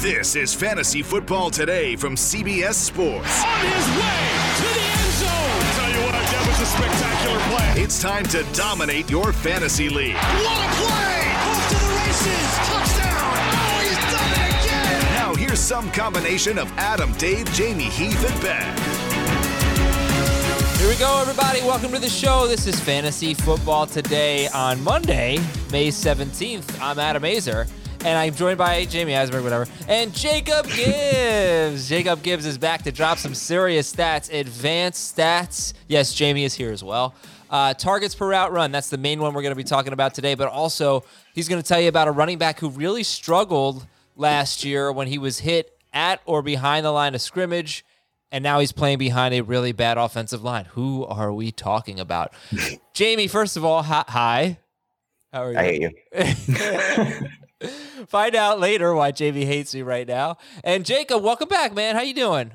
This is Fantasy Football Today from CBS Sports. On his way to the end zone. Tell you what, that was a spectacular play. It's time to dominate your fantasy league. What a play! Off to the races. Touchdown. Oh, he's done it again. Now here's some combination of Adam, Dave, Jamey, Heath, and Ben. Here we go, everybody. Welcome to the show. This is Fantasy Football Today on Monday, May 17th. I'm Adam Aizer, and I'm joined by Jamey Eisberg, whatever, and Jacob Gibbs. Jacob Gibbs is back to drop some serious stats, advanced stats. Yes, Jamey is here as well. Uh, targets per route run, that's the main one we're going to be talking about today, but also he's going to tell you about a running back who really struggled last year when he was hit at or behind the line of scrimmage and now he's playing behind a really bad offensive line. Who are we talking about? Jamey, first of all, hi. hi. How are you? I hate you. Find out later why Jamey hates me right now. And Jacob, welcome back, man. How you doing?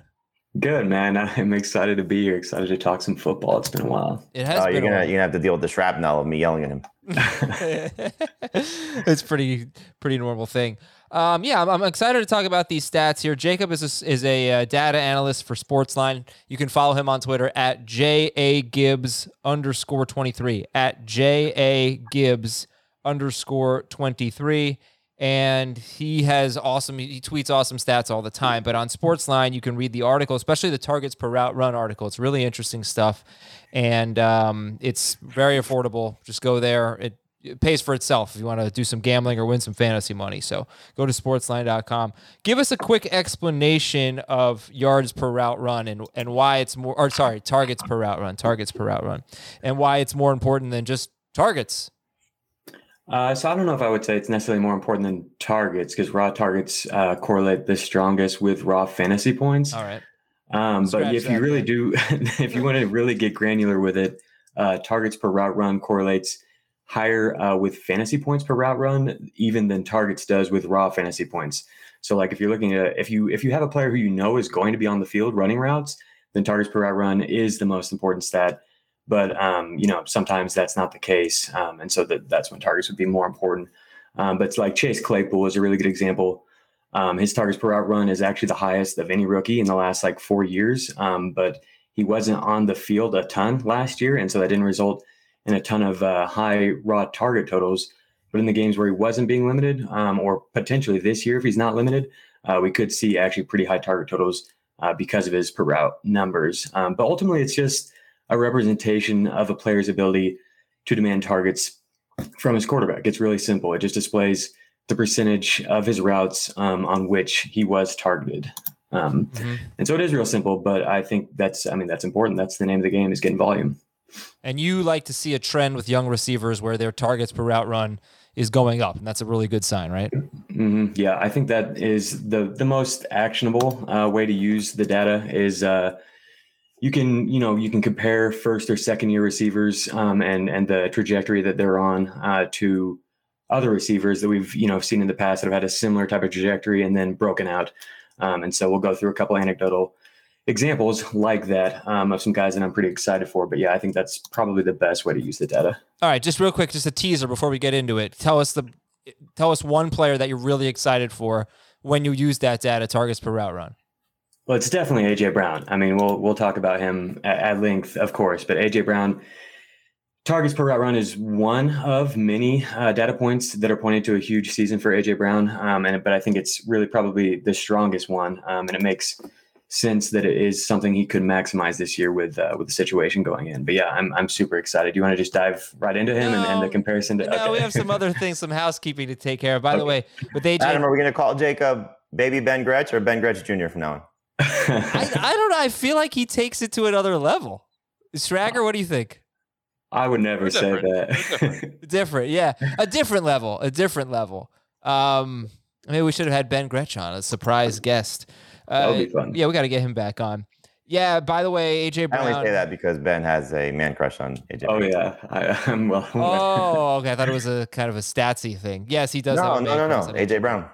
Good, man. I'm excited to be here. Excited to talk some football. It's been a while. It has. Oh, been you're gonna you're gonna have to deal with the shrapnel of me yelling at him. it's pretty pretty normal thing. Um, yeah, I'm, I'm, excited to talk about these stats here. Jacob is a, is a uh, data analyst for Sportsline. You can follow him on Twitter at ja gibbs underscore twenty three at ja gibbs underscore twenty three. And he has awesome. He tweets awesome stats all the time. But on Sportsline, you can read the article, especially the targets per route run article. It's really interesting stuff, and um, it's very affordable. Just go there. It it pays for itself if you want to do some gambling or win some fantasy money. So go to sportsline.com. Give us a quick explanation of yards per route run and, and why it's more, or sorry, targets per route run, targets per route run, and why it's more important than just targets. Uh, so I don't know if I would say it's necessarily more important than targets because raw targets uh, correlate the strongest with raw fantasy points. All right. Um, but if you really man. do, if you want to really get granular with it, uh, targets per route run correlates higher uh, with fantasy points per route run even than targets does with raw fantasy points. So like if you're looking at if you if you have a player who you know is going to be on the field running routes, then targets per route run is the most important stat. But um, you know sometimes that's not the case, um, and so that that's when targets would be more important. Um, but like Chase Claypool is a really good example. Um, his targets per route run is actually the highest of any rookie in the last like four years. Um, but he wasn't on the field a ton last year, and so that didn't result in a ton of uh, high raw target totals. But in the games where he wasn't being limited, um, or potentially this year if he's not limited, uh, we could see actually pretty high target totals uh, because of his per route numbers. Um, but ultimately, it's just a representation of a player's ability to demand targets from his quarterback. It's really simple. It just displays the percentage of his routes um, on which he was targeted. Um, mm-hmm. And so it is real simple, but I think that's, I mean, that's important. That's the name of the game is getting volume. And you like to see a trend with young receivers where their targets per route run is going up, and that's a really good sign, right? Mm-hmm. Yeah, I think that is the the most actionable uh, way to use the data is. Uh, you can you know you can compare first or second year receivers um, and and the trajectory that they're on uh, to other receivers that we've you know seen in the past that have had a similar type of trajectory and then broken out. Um, and so we'll go through a couple anecdotal examples like that um, of some guys that I'm pretty excited for. But yeah, I think that's probably the best way to use the data. All right, just real quick, just a teaser before we get into it. Tell us the tell us one player that you're really excited for when you use that data, targets per route run. Well, it's definitely AJ Brown. I mean, we'll we'll talk about him at, at length, of course, but AJ Brown. Targets per route run is one of many uh, data points that are pointing to a huge season for AJ Brown, um, and but I think it's really probably the strongest one, um, and it makes sense that it is something he could maximize this year with uh, with the situation going in. But yeah, I'm I'm super excited. Do You want to just dive right into him no, and, and, the comparison to? No, okay. we have some other things, some housekeeping to take care of. By okay. the way, with AJ, Adam, are we going to call Jacob Baby Ben Gretch or Ben Gretch Jr. from now on? I, I don't know. I feel like he takes it to another level. Schragg, what do you think? I would never say that. different, yeah, a different level, a different level. Um, maybe we should have had Ben Gretch on, a surprise guest. Uh, that would be fun. Yeah, we got to get him back on. Yeah. By the way, AJ Brown. I only say that because Ben has a man crush on AJ. Oh yeah, I, am well. oh, okay. I thought it was a kind of a statsy thing. Yes, he does. No, have no, no, no. AJ Brown.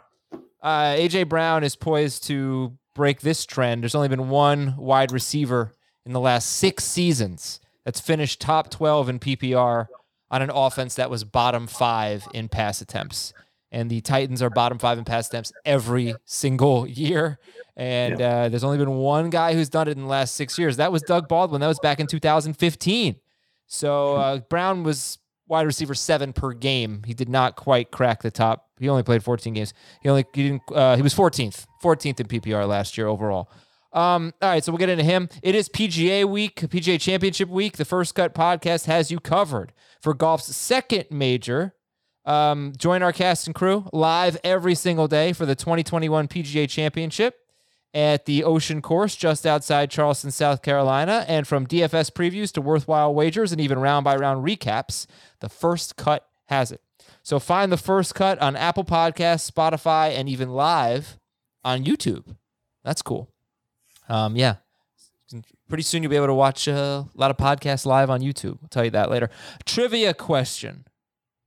Uh, AJ Brown is poised to break this trend. There's only been one wide receiver in the last six seasons that's finished top 12 in PPR on an offense that was bottom five in pass attempts. And the Titans are bottom five in pass attempts every single year. And uh, there's only been one guy who's done it in the last six years. That was Doug Baldwin. That was back in 2015. So uh, Brown was wide receiver seven per game. He did not quite crack the top. He only played 14 games. He only he didn't. Uh, he was 14th, 14th in PPR last year overall. Um, all right, so we'll get into him. It is PGA week, PGA Championship week. The First Cut podcast has you covered for golf's second major. Um, join our cast and crew live every single day for the 2021 PGA Championship at the Ocean Course just outside Charleston, South Carolina. And from DFS previews to worthwhile wagers and even round by round recaps, the First Cut has it. So find the First Cut on Apple Podcasts, Spotify, and even live on YouTube. That's cool um, yeah, pretty soon you'll be able to watch a lot of podcasts live on YouTube. I'll tell you that later. Trivia question.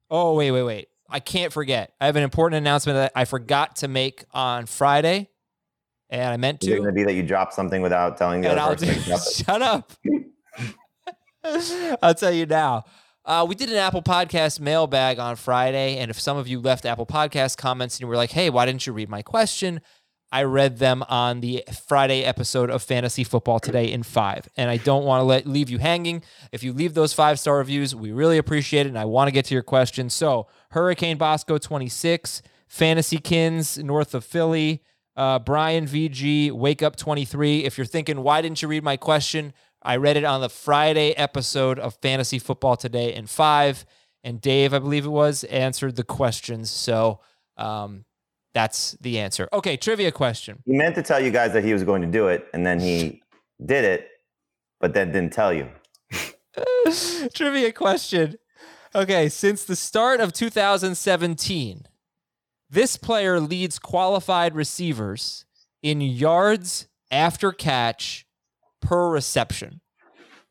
Oh, wait, wait, wait. I can't forget. I have an important announcement that I forgot to make on Friday, and I meant to. Is it going to be that you drop something without telling the and other I'll person? Do, shut up. I'll tell you now. Uh, we did an Apple Podcast mailbag on Friday, and if some of you left Apple Podcast comments and you were like, "Hey, why didn't you read my question?" I read them on the Friday episode of Fantasy Football Today in five. And I don't want to let leave you hanging. If you leave those five star reviews, we really appreciate it. And I want to get to your question. So Hurricane Bosco 26, Fantasy Kins north of Philly, uh, Brian VG, Wake Up 23. If you're thinking, why didn't you read my question? I read it on the Friday episode of Fantasy Football Today in five. And Dave, I believe it was, answered the questions. So um, that's the answer. Okay, trivia question. He meant to tell you guys that he was going to do it, and then he did it, but then didn't tell you. trivia question. Okay, since the start of 2017, this player leads qualified receivers in yards after catch per reception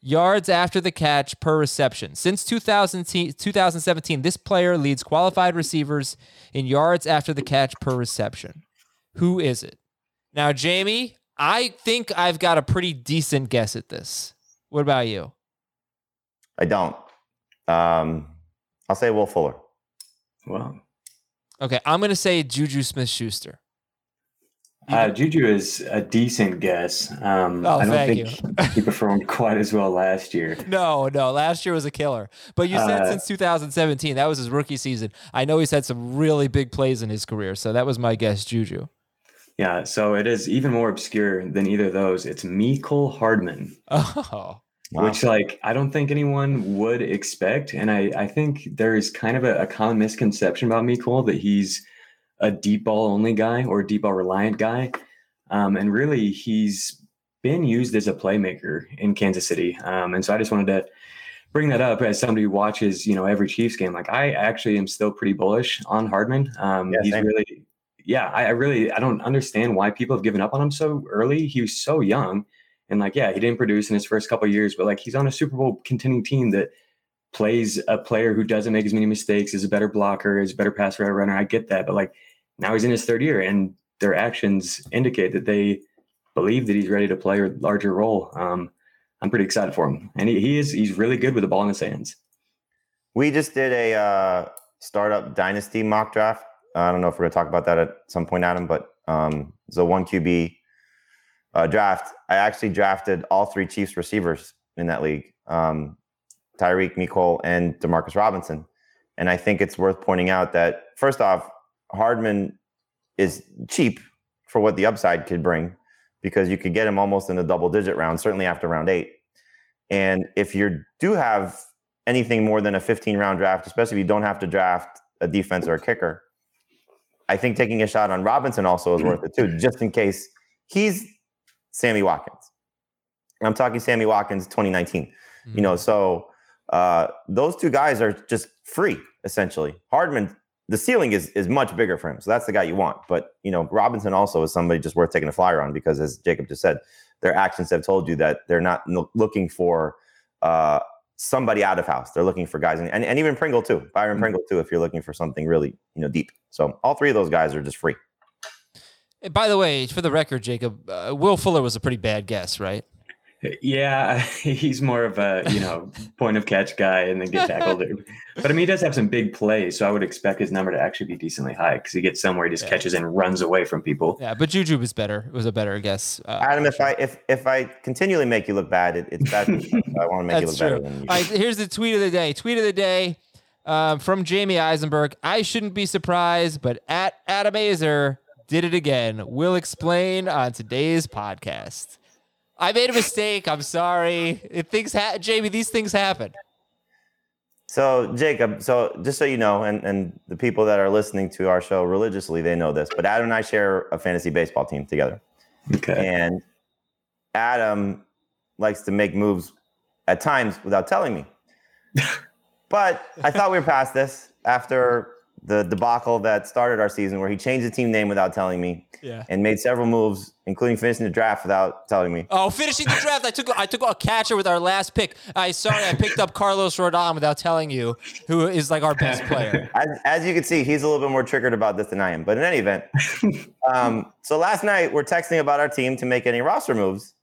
yards after the catch per reception. Since 2017, this player leads qualified receivers in yards after the catch per reception. Who is it? Now, Jamey, I think I've got a pretty decent guess at this. What about you? I don't. Um, I'll say Will Fuller. Wow. Okay, I'm going to say Juju Smith Schuster. Uh, Juju is a decent guess. Um, oh, I don't think he performed quite as well last year. No, no, last year was a killer. But you said uh, since 2017, that was his rookie season. I know he's had some really big plays in his career, so that was my guess, Juju. Yeah, so it is even more obscure than either of those. It's Mecole Hardman. Oh. Wow. Which, like, I don't think anyone would expect. And I, I think there is kind of a, a common misconception about Mecole that he's a deep ball only guy or a deep ball reliant guy. Um, and really, he's been used as a playmaker in Kansas City. Um, and so I just wanted to bring that up as somebody who watches, you know, every Chiefs game. Like I actually am still pretty bullish on Hardman. Um, yeah, he's same. really, yeah, I, I, really, I don't understand why people have given up on him so early. He was so young. And like, yeah, he didn't produce in his first couple years, but like he's on a Super Bowl contending team that plays a player who doesn't make as many mistakes, is a better blocker, is a better pass route runner. I get that. But like now he's in his third year, and their actions indicate that they believe that he's ready to play a larger role. Um, I'm pretty excited for him, and he, he is he's really good with the ball in his hands. We just did a uh, startup dynasty mock draft. I don't know if we're going to talk about that at some point, Adam, but um, it's a one QB uh, draft. I actually drafted all three Chiefs receivers in that league: um, Tyreek, Mecole, and Demarcus Robinson. And I think it's worth pointing out that first off, Hardman is cheap for what the upside could bring because you could get him almost in the double digit round, certainly after round eight. And if you do have anything more than a 15 round draft, especially if you don't have to draft a defense or a kicker, I think taking a shot on Robinson also is worth it too, just in case he's Sammy Watkins. I'm talking Sammy Watkins 2019. Mm-hmm. You know, so Uh, those two guys are just free essentially. Hardman, the ceiling is is much bigger for him, so that's the guy you want. But you know, Robinson also is somebody just worth taking a flyer on because, as Jacob just said, their actions have told you that they're not looking for uh, somebody out of house. They're looking for guys, and, and, and even Pringle too, Byron mm-hmm. Pringle too, if you're looking for something really you know deep. So all three of those guys are just free. By the way, for the record, Jacob, uh, Will Fuller was a pretty bad guess, right? Yeah, he's more of a you know point of catch guy and then get tackled. but I mean, he does have some big plays, so I would expect his number to actually be decently high because he gets somewhere he just yeah. catches and runs away from people. Yeah, but Juju was better. It was a better guess. Uh, Adam, if I if if I continually make you look bad, it, it's bad. I want to make you look true. better. Than you. All right, here's the tweet of the day. Tweet of the day um, from Jamey Eisenberg. I shouldn't be surprised, but at Adam Aizer did it again. We'll explain on today's podcast. I made a mistake. I'm sorry. It things ha- Jamey, these things happen. So Jacob, so just so you know, and, and the people that are listening to our show religiously, they know this, but Adam and I share a fantasy baseball team together. Okay. And Adam likes to make moves at times without telling me. but I thought we were past this after the debacle that started our season where he changed the team name without telling me yeah. and made several moves including finishing the draft without telling me. Oh finishing the draft. I took i took a catcher with our last pick. I sorry i picked up carlos rodon without telling you who is like our best player. As, as you can see he's a little bit more triggered about this than i am. But in any event um, so last night we're texting about our team to make any roster moves.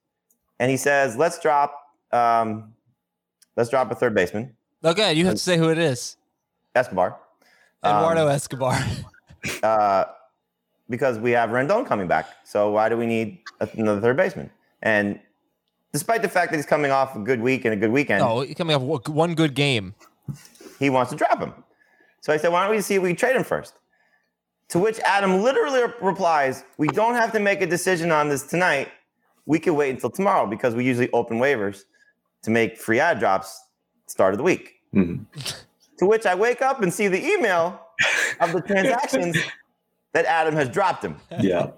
And he says let's drop um, let's drop a third baseman. Okay you have to say who it is. Escobar Eduardo um, Escobar. uh, because we have Rendon coming back. So why do we need another third baseman? And despite the fact that he's coming off a good week and a good weekend, no, he's coming off one good game. He wants to drop him. So I said, why don't we see if we trade him first? To which Adam literally replies, "We don't have to make a decision on this tonight. We can wait until tomorrow because we usually open waivers to make free ad drops start of the week." Mm-hmm. To which I wake up and see the email of the transactions that Adam has dropped him. Yeah.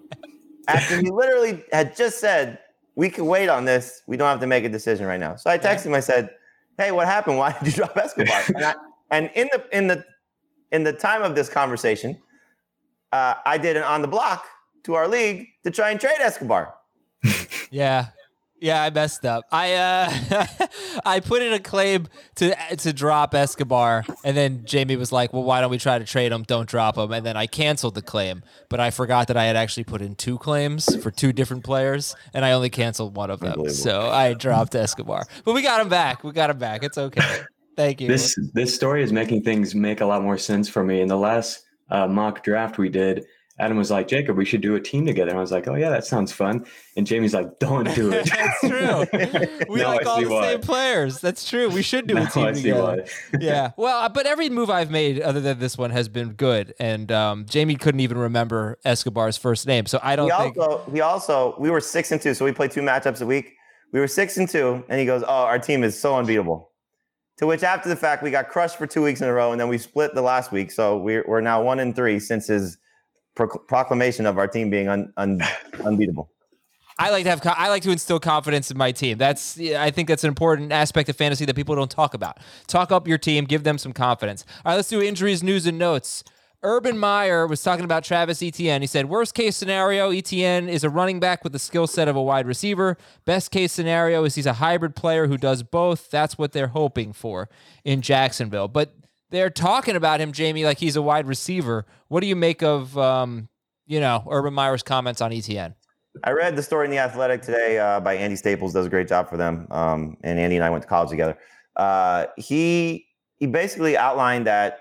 After he literally had just said, we can wait on this. We don't have to make a decision right now. So I texted him. I said, "Hey, what happened? Why did you drop Escobar?" and, I, and, in the in the in the time of this conversation, uh, I did an on the block to our league to try and trade Escobar. yeah, yeah, I messed up. I uh, I put in a claim to to drop Escobar, and then Jamey was like, "Well, why don't we try to trade him? Don't drop him." And then I canceled the claim, but I forgot that I had actually put in two claims for two different players, and I only canceled one of them. So I dropped Escobar, but we got him back. We got him back. It's okay. Thank you. This this story is making things make a lot more sense for me. In the last uh, mock draft we did, Adam was like, Jacob, we should do a team together. And I was like, oh, yeah, that sounds fun. And Jamey's like, don't do it. That's true. We like all the why. same players. That's true. We should do a team I together. yeah. Well, but every move I've made other than this one has been good. And um, Jamey couldn't even remember Escobar's first name. So I don't we think. Also, we also, we were six and two. So we played two matchups a week. We were six and two. And he goes, oh, our team is so unbeatable. To which, after the fact, we got crushed for two weeks in a row. And then we split the last week. So we're, we're now one and three since his proclamation of our team being un, un, unbeatable. I like to have I like to instill confidence in my team. That's I think that's an important aspect of fantasy that people don't talk about. Talk up your team, give them some confidence. All right, let's do injuries, news, and notes. Urban Meyer was talking about Travis Etienne. He said, worst case scenario, Etienne is a running back with the skill set of a wide receiver. Best case scenario is he's a hybrid player who does both. That's what they're hoping for in Jacksonville. But they're talking about him, Jamey, like he's a wide receiver. What do you make of, um, you know, Urban Meyer's comments on Etienne? I read the story in the Athletic today uh, by Andy Staples. Does a great job for them, um, and Andy and I went to college together. Uh, he he basically outlined that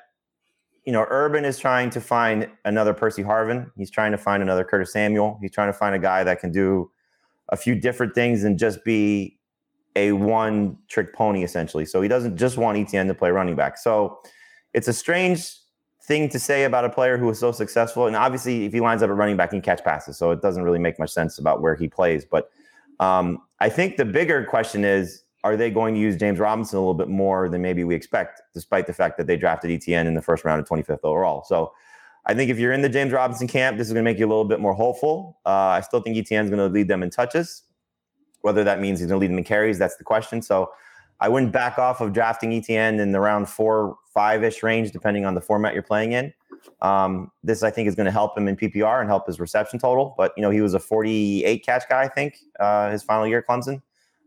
you know Urban is trying to find another Percy Harvin. He's trying to find another Curtis Samuel. He's trying to find a guy that can do a few different things and just be a one trick pony essentially. So he doesn't just want Etienne to play running back. So it's a strange thing to say about a player who is so successful. And obviously, if he lines up at running back, he can catch passes. So it doesn't really make much sense about where he plays. But um, I think the bigger question is are they going to use James Robinson a little bit more than maybe we expect, despite the fact that they drafted Etienne in the first round of 25th overall? So I think if you're in the James Robinson camp, this is going to make you a little bit more hopeful. Uh, I still think Etienne is going to lead them in touches. Whether that means he's going to lead them in carries, that's the question. So I wouldn't back off of drafting Etienne in the round four, five ish range, depending on the format you're playing in. Um, this I think is going to help him in PPR and help his reception total. But you know, he was a 48 catch guy, I think, uh, his final year at Clemson,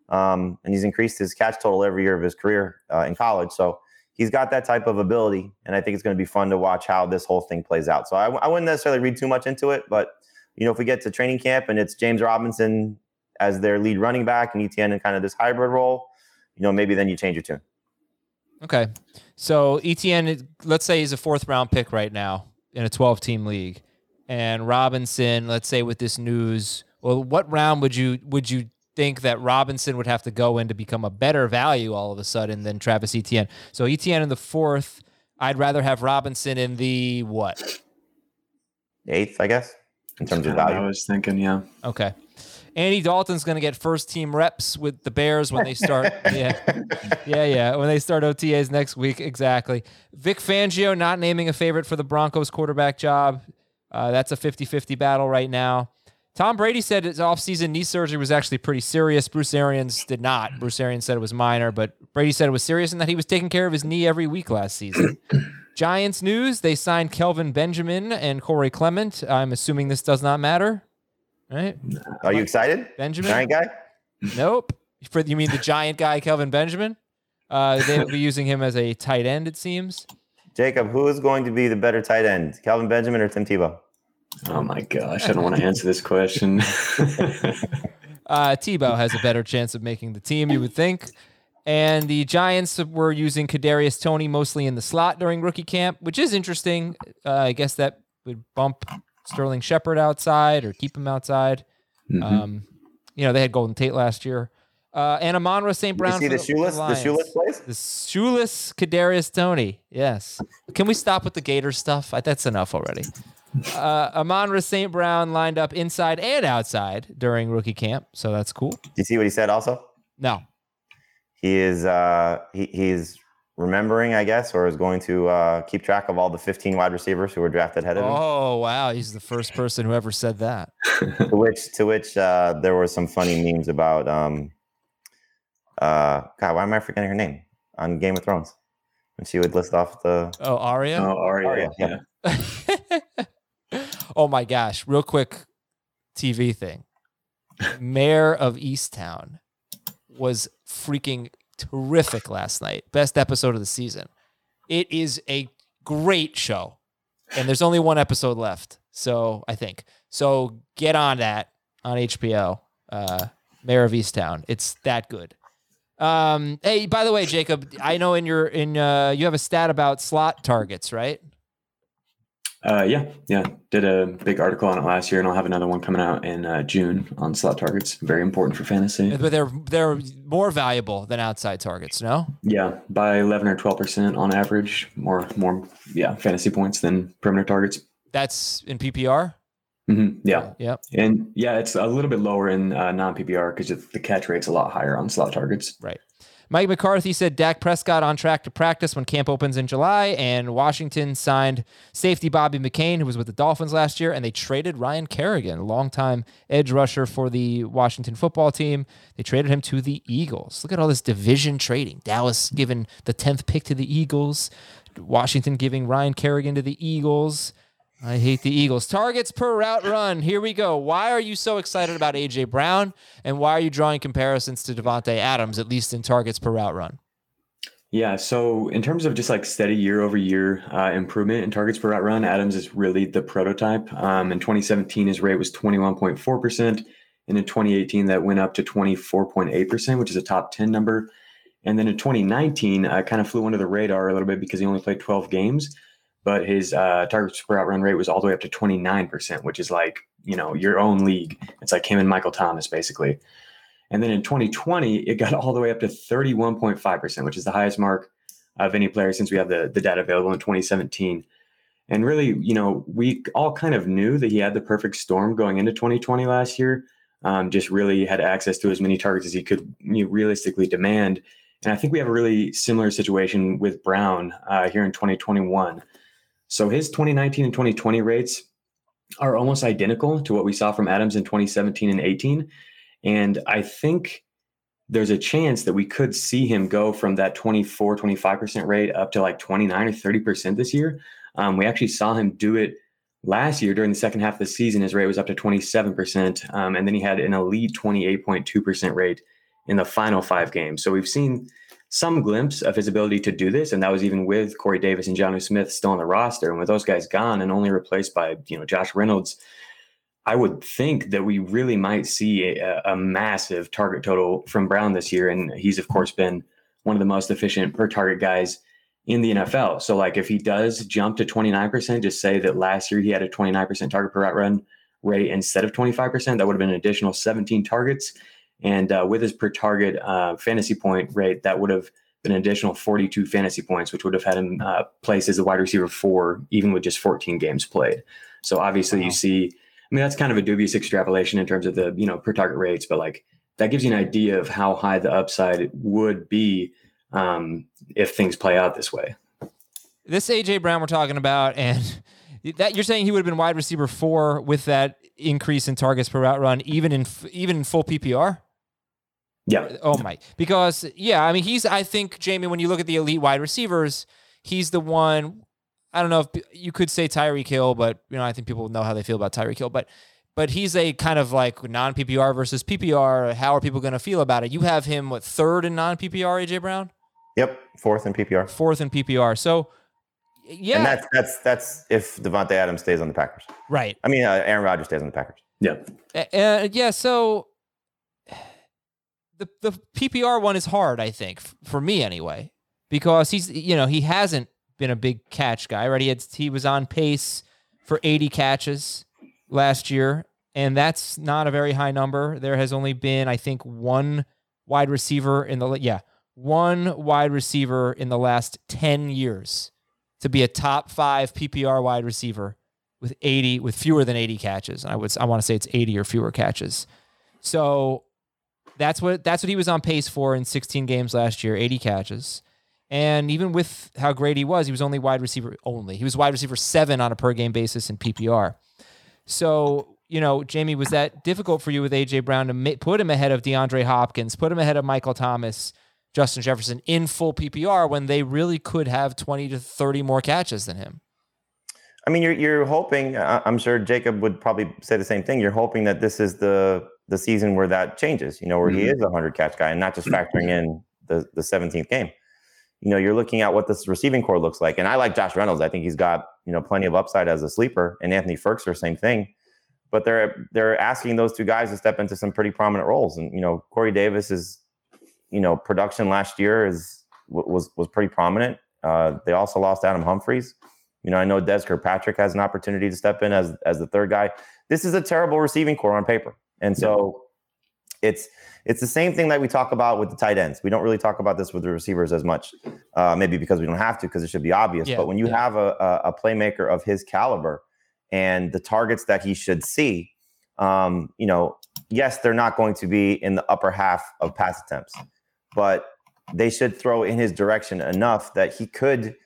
um, and he's increased his catch total every year of his career uh, in college. So he's got that type of ability, and I think it's going to be fun to watch how this whole thing plays out. So I, I wouldn't necessarily read too much into it, but you know, if we get to training camp and it's James Robinson as their lead running back and Etienne in kind of this hybrid role, you know, maybe then you change your tune. Okay. So Etienne, let's say he's a fourth round pick right now in a 12 team league. And Robinson, let's say with this news, well, what round would you would you think that Robinson would have to go in to become a better value all of a sudden than Travis Etienne? So Etienne in the fourth, I'd rather have Robinson in the what? Eighth, I guess, in terms of value. I was thinking, yeah. Okay. Andy Dalton's going to get first team reps with the Bears when they start. yeah. Yeah, yeah. When they start OTAs next week. Exactly. Vic Fangio not naming a favorite for the Broncos quarterback job. Uh, that's a 50 50 battle right now. Tom Brady said his offseason knee surgery was actually pretty serious. Bruce Arians did not. Bruce Arians said it was minor, but Brady said it was serious and that he was taking care of his knee every week last season. Giants news they signed Kelvin Benjamin and Corey Clement. I'm assuming this does not matter right? Are you excited? Benjamin? Giant guy? Nope. For you mean the giant guy, Kelvin Benjamin? Uh, they will be using him as a tight end, it seems. Jacob, who is going to be the better tight end, Kelvin Benjamin or Tim Tebow? Oh my gosh, I don't want to answer this question. uh, Tebow has a better chance of making the team, you would think. And the Giants were using Kadarius Toney mostly in the slot during rookie camp, which is interesting. Uh, I guess that would bump Sterling Shepard outside or keep him outside. Mm-hmm. Um, you know, they had Golden Tate last year. Uh, and Amon-Ra St. Brown. You see the, the shoeless, the, the shoeless place? The shoeless Kadarius Toney. Yes. Can we stop with the Gator stuff? That's enough already. Uh, Amon-Ra St. Brown lined up inside and outside during rookie camp, so that's cool. Do you see what he said? Also, no. He is uh, he, he's remembering, I guess, or is going to uh, keep track of all the 15 wide receivers who were drafted ahead of him. Oh wow, he's the first person who ever said that. to which, to which, uh, there were some funny memes about. Um, uh, God, why am I forgetting her name on Game of Thrones? When she would list off the oh Arya, oh Arya, yeah. yeah. oh my gosh! Real quick, TV thing. Mare of Easttown was freaking terrific last night. Best episode of the season. It is a great show. And there's only one episode left. So I think. So get on that on HBO. Uh Mare of Easttown. It's that good. Um, hey, by the way, Jacob, I know in your in uh you have a stat about slot targets, right? Uh, yeah, yeah. Did a big article on it last year, and I'll have another one coming out in uh, June on slot targets. Very important for fantasy. But they're they're more valuable than outside targets, no? Yeah, by eleven or twelve percent on average. More more yeah, fantasy points than perimeter targets. That's in PPR. Mm-hmm, yeah. Yep. And yeah, it's a little bit lower in uh, non PPR because the catch rate's a lot higher on slot targets. Right. Mike McCarthy said Dak Prescott on track to practice when camp opens in July, and Washington signed safety Bobby McCain, who was with the Dolphins last year, and they traded Ryan Kerrigan, a longtime edge rusher for the Washington football team. They traded him to the Eagles. Look at all this division trading. Dallas giving the 10th pick to the Eagles, Washington giving Ryan Kerrigan to the Eagles. I hate the Eagles. Targets per route run. Here we go. Why are you so excited about AJ Brown, and why are you drawing comparisons to Davante Adams, at least in targets per route run? Yeah, so in terms of just like steady year over year uh, improvement in targets per route run, Adams is really the prototype. Um, in 2017, his rate was 21.4%. And in 2018, that went up to 24.8%, which is a top 10 number. And then in 2019, I kind of flew under the radar a little bit because he only played 12 games but his uh, targets per route run rate was all the way up to 29%, which is like, you know, your own league. It's like him and Michael Thomas, basically. And then in 2020, it got all the way up to 31.5%, which is the highest mark of any player since we have the, the data available in 2017. And really, you know, we all kind of knew that he had the perfect storm going into 2020 last year. Um, just really had access to as many targets as he could realistically demand. And I think we have a really similar situation with Brown uh, here in 2021. So his 2019 and 2020 rates are almost identical to what we saw from Adams in 2017 and 18. And I think there's a chance that we could see him go from that 24, 25% rate up to like 29 or 30% this year. Um, we actually saw him do it last year during the second half of the season. His rate was up to 27%. Um, and then he had an elite 28.2% rate in the final five games. So we've seen some glimpse of his ability to do this. And that was even with Corey Davis and Jonnu Smith still on the roster. And with those guys gone and only replaced by, you know, Josh Reynolds, I would think that we really might see a, a, massive target total from Brown this year. And he's, of course, been one of the most efficient per target guys in the NFL. So, like, if he does jump to 29%, just say that last year he had a 29% target per route run rate instead of 25%, that would have been an additional 17 targets. And uh, with his per target uh, fantasy point rate, that would have been an additional 42 fantasy points, which would have had him uh, placed as a wide receiver four, even with just 14 games played. So, obviously, wow. you see I mean, that's kind of a dubious extrapolation in terms of the, you know, per target rates, but like that gives you an idea of how high the upside would be um, if things play out this way. This AJ Brown we're talking about, and that you're saying he would have been wide receiver four with that increase in targets per route run, even in even in full PPR. Yeah. Oh my. Because yeah, I mean, he's. I think Jamey, when you look at the elite wide receivers, he's the one I don't know if you could say Tyreek Hill, but you know I think people know how they feel about Tyreek Hill. But but he's a kind of like non PPR versus PPR. How are people going to feel about it? You have him what third in non PPR, AJ Brown? Yep, fourth in PPR. Fourth in PPR. So yeah, and that's that's that's if Davante Adams stays on the Packers, right? I mean, uh, Aaron Rodgers stays on the Packers. Yeah, uh, yeah. So the the PPR one is hard, I think, for me anyway, because he's you know he hasn't been a big catch guy. Right, he had, he was on pace for 80 catches last year, and that's not a very high number. There has only been, I think, one wide receiver in the yeah one wide receiver in the last 10 years to be a top five PPR wide receiver with 80 with fewer than 80 catches. And I would I want to say it's 80 or fewer catches. So that's what that's what he was on pace for in 16 games last year, 80 catches. And even with how great he was, he was only wide receiver only. He was wide receiver seven on a per game basis in PPR. So, you know, Jamey, was that difficult for you with AJ Brown to put him ahead of DeAndre Hopkins, put him ahead of Michael Thomas, Justin Jefferson in full PPR when they really could have 20 to 30 more catches than him? I mean, you're you're hoping. I'm sure Jacob would probably say the same thing. You're hoping that this is the the season where that changes. You know, where mm-hmm. he is a hundred catch guy and not just factoring in the the 17th game you know, you're looking at what this receiving core looks like. And I like Josh Reynolds. I think he's got, you know, plenty of upside as a sleeper. And Anthony Firkser, same thing. But they're they're asking those two guys to step into some pretty prominent roles. And, you know, Corey Davis is, you know, production last year is was was pretty prominent. Uh, they also lost Adam Humphries. You know, I know Dez Fitzpatrick has an opportunity to step in as as the third guy. This is a terrible receiving core on paper. And so yeah. it's it's the same thing that we talk about with the tight ends. We don't really talk about this with the receivers as much, uh, maybe because we don't have to, because it should be obvious. Yeah, but when you yeah. have a, a, playmaker of his caliber and the targets that he should see, um, you know, yes, they're not going to be in the upper half of pass attempts, but they should throw in his direction enough that he could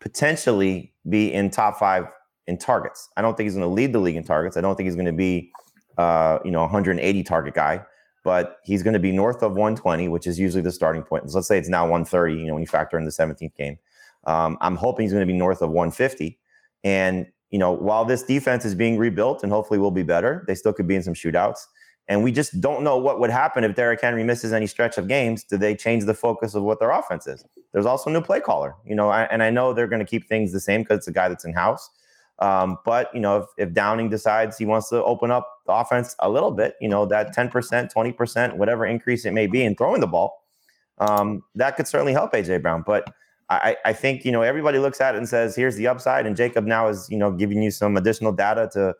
potentially be in top five in targets. I don't think he's going to lead the league in targets. I don't think he's going to be, uh, you know, 180 target guy but he's going to be north of 120, which is usually the starting point. So let's say it's now 130, you know, when you factor in the 17th game. Um, I'm hoping he's going to be north of 150. And, you know, while this defense is being rebuilt and hopefully will be better, they still could be in some shootouts. And we just don't know what would happen if Derrick Henry misses any stretch of games. Do they change the focus of what their offense is? There's also a new play caller, you know, I, and I know they're going to keep things the same because it's a guy that's in house. Um, but you know, if, if Downing decides he wants to open up the offense a little bit, you know, that 10%, 20%, whatever increase it may be in throwing the ball, um, that could certainly help AJ Brown. But I, I think, you know, everybody looks at it and says, here's the upside. And Jacob now is, you know, giving you some additional data to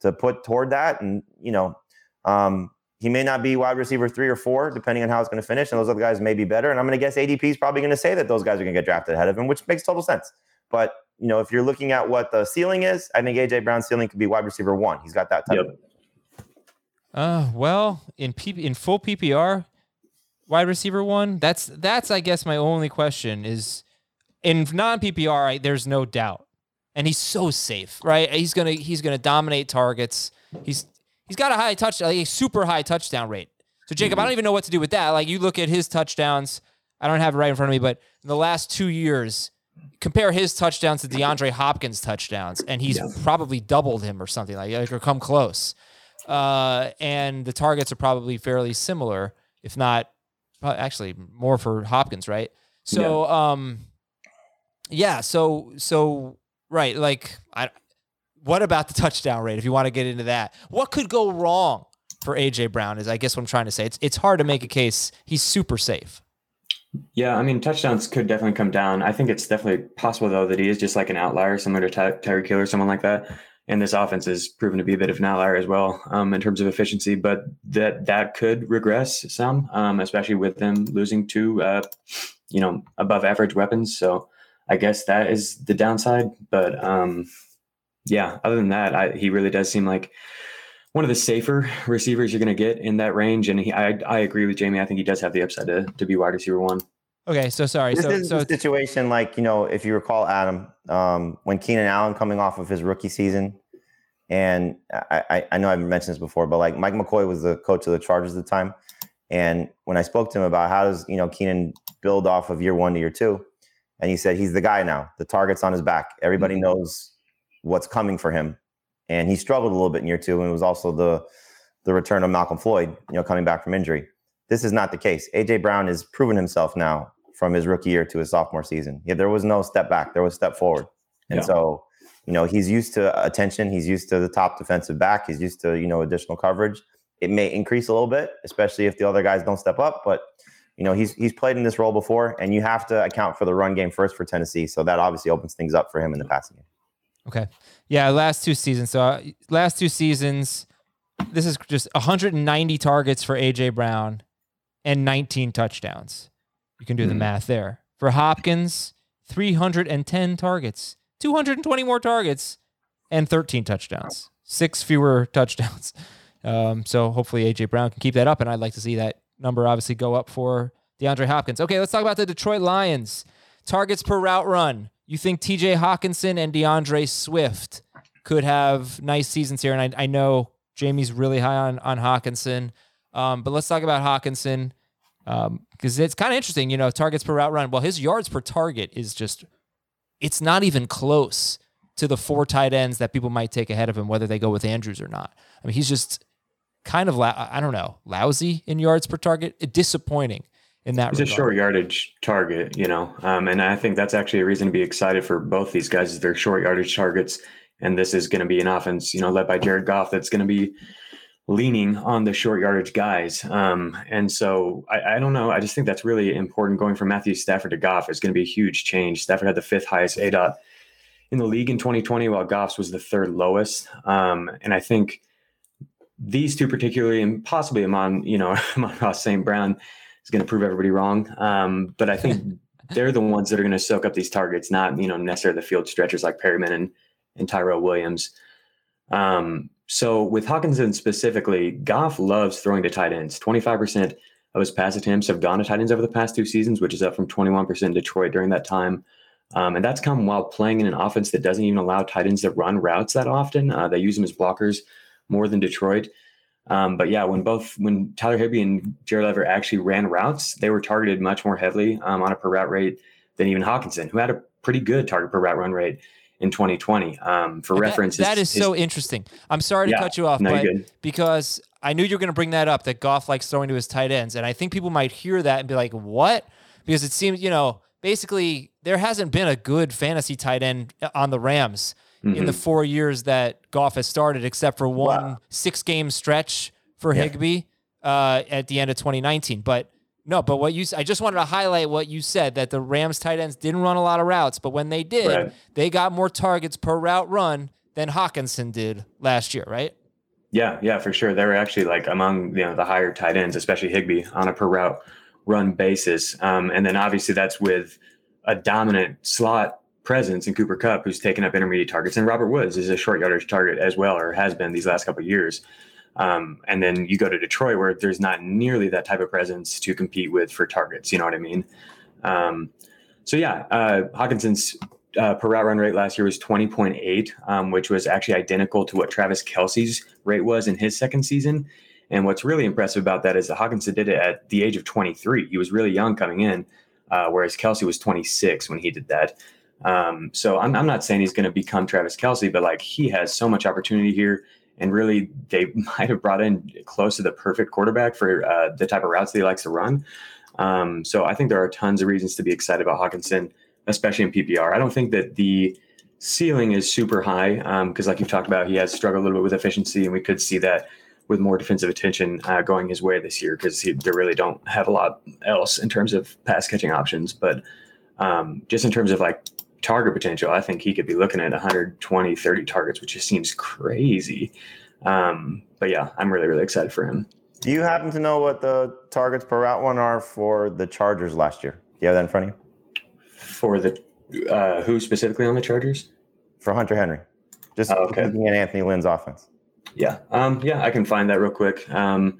to put toward that. And, you know, um, he may not be wide receiver three or four, depending on how it's going to finish. And those other guys may be better. And I'm going to guess ADP is probably going to say that those guys are going to get drafted ahead of him, which makes total sense. But you know, if you're looking at what the ceiling is, I think AJ Brown's ceiling could be wide receiver one. He's got that type. Yep. Uh, well, in P- in full PPR, wide receiver one. That's that's I guess my only question is in non PPR. There's no doubt, and he's so safe, right? He's gonna he's gonna dominate targets. He's he's got a high touch, like a super high touchdown rate. So Jacob, I don't even know what to do with that. Like you look at his touchdowns. I don't have it right in front of me, but in the last two years, compare his touchdowns to DeAndre Hopkins' touchdowns, and he's yeah. probably doubled him or something like or come close. Uh, and the targets are probably fairly similar, if not actually more for Hopkins, right? So, yeah. um, yeah. So, so right, like I. What about the touchdown rate? If you want to get into that, what could go wrong for AJ Brown? Is I guess what I'm trying to say. It's it's hard to make a case. He's super safe. Yeah, I mean, touchdowns could definitely come down. I think it's definitely possible though that he is just like an outlier, similar to Ty- Tyreek Hill or someone like that. And this offense has proven to be a bit of an outlier as well um, in terms of efficiency. But that that could regress some, um, especially with them losing two, uh, you know, above average weapons. So I guess that is the downside. But um, yeah, other than that, I, he really does seem like one of the safer receivers you're going to get in that range. And he, I, I agree with Jamey. I think he does have the upside to, to be wide receiver one. Okay, so sorry. This so, is so a situation like you know, if you recall, Adam, um, when Keenan Allen coming off of his rookie season, and I, I, I know I've mentioned this before, but like Mike McCoy was the coach of the Chargers at the time, and when I spoke to him about how does you know Keenan build off of year one to year two, and he said he's the guy now. The target's on his back. Everybody mm-hmm. knows what's coming for him, and he struggled a little bit in year two, and it was also the the return of Malcolm Floyd, you know, coming back from injury. This is not the case. AJ Brown has proven himself now from his rookie year to his sophomore season. Yeah, there was no step back, there was step forward. And yeah. so, you know, he's used to attention, he's used to the top defensive back, he's used to, you know, additional coverage. It may increase a little bit, especially if the other guys don't step up, but you know, he's he's played in this role before and you have to account for the run game first for Tennessee, so that obviously opens things up for him in the passing game. Okay. Yeah, last two seasons. So uh, last two seasons this is just 190 targets for AJ Brown and 19 touchdowns. You can do mm. the hmm. math there. For Hopkins, 310 targets, 220 more targets, and 13 touchdowns. Six fewer touchdowns. Um, so hopefully AJ Brown can keep that up, and I'd like to see that number obviously go up for DeAndre Hopkins. Okay, let's talk about the Detroit Lions. Targets per route run. You think TJ Hockenson and D'Andre Swift could have nice seasons here, and I, I know Jamey's really high on on Hockenson. Um, but let's talk about Hawkinson because um, it's kind of interesting. You know, targets per route run. Well, his yards per target is just it's not even close to the four tight ends that people might take ahead of him, whether they go with Andrews or not. I mean, he's just kind of I don't know, lousy in yards per target, disappointing in that. He's regard. a short yardage target, you know, um, and I think that's actually a reason to be excited for both these guys. Is they're short yardage targets and this is going to be an offense, you know, led by Jared Goff that's going to be leaning on the short yardage guys. Um, and so I, I, don't know. I just think that's really important. Going from Matthew Stafford to Goff is going to be a huge change. Stafford had the fifth highest aDOT in the league in 2020, while Goff's was the third lowest. Um, and I think these two particularly, and possibly Amon, you know, Amon-Ra St. Brown is going to prove everybody wrong. Um, but I think they're the ones that are going to soak up these targets, not, you know, necessarily the field stretchers like Perriman and and Tyrell Williams. Um, so with Hockenson specifically, Goff loves throwing to tight ends. 25% of his pass attempts have gone to tight ends over the past two seasons, which is up from 21% in Detroit during that time. Um, and that's come while playing in an offense that doesn't even allow tight ends to run routes that often. Uh, they use them as blockers more than Detroit. Um, but yeah, when both when Tyler Higbee and Gerald Everett actually ran routes, they were targeted much more heavily um, on a per route rate than even Hockenson, who had a pretty good target per route run rate in 2020. Um, for reference, that is so interesting. I'm sorry to cut you off, no, but because I knew you were going to bring that up that Goff likes throwing to his tight ends, and I think people might hear that and be like, "What?" Because it seems you know basically there hasn't been a good fantasy tight end on the Rams mm-hmm. in the mm-hmm. four years that Goff has started, except for one wow. six game stretch for yeah. Higbee uh, at the end of 2019. But no, but what you I just wanted to highlight what you said that the Rams tight ends didn't run a lot of routes, but when they did, right. they got more targets per route run than Hockenson did last year, right? Yeah, yeah, for sure. They were actually like among you know the higher tight ends, especially Higbee, on a per route run basis. Um, and then obviously that's with a dominant slot presence in Cooper Kupp, who's taken up intermediate targets, and Robert Woods is a short yardage target as well, or has been these last couple years. Um, and then you go to Detroit where there's not nearly that type of presence to compete with for targets. You know what I mean? Um, so yeah, uh, Hockenson's uh, per route run rate last year was 20.8, um, which was actually identical to what Travis Kelce's rate was in his second season. And what's really impressive about that is that Hockenson did it at the age of 23. He was really young coming in, uh, whereas Kelce was 26 when he did that. Um, so I'm, I'm not saying he's going to become Travis Kelce, but like he has so much opportunity here. And really, they might have brought in close to the perfect quarterback for uh, the type of routes that he likes to run. Um, so I think there are tons of reasons to be excited about Hockenson, especially in PPR. I don't think that the ceiling is super high because, um, like you've talked about, he has struggled a little bit with efficiency, and we could see that with more defensive attention uh, going his way this year because they really don't have a lot else in terms of pass catching options. But um, just in terms of like target potential, I think he could be looking at 120, 30 targets, which just seems crazy. Um, but yeah, I'm really, really excited for him. Do you happen to know what the targets per route run are for the Chargers last year? Do you have that in front of you? For the uh, who specifically on the Chargers? For Hunter Henry. Just oh, okay. looking at Anthony Lynn's offense. Yeah. Um, yeah, I can find that real quick. Um,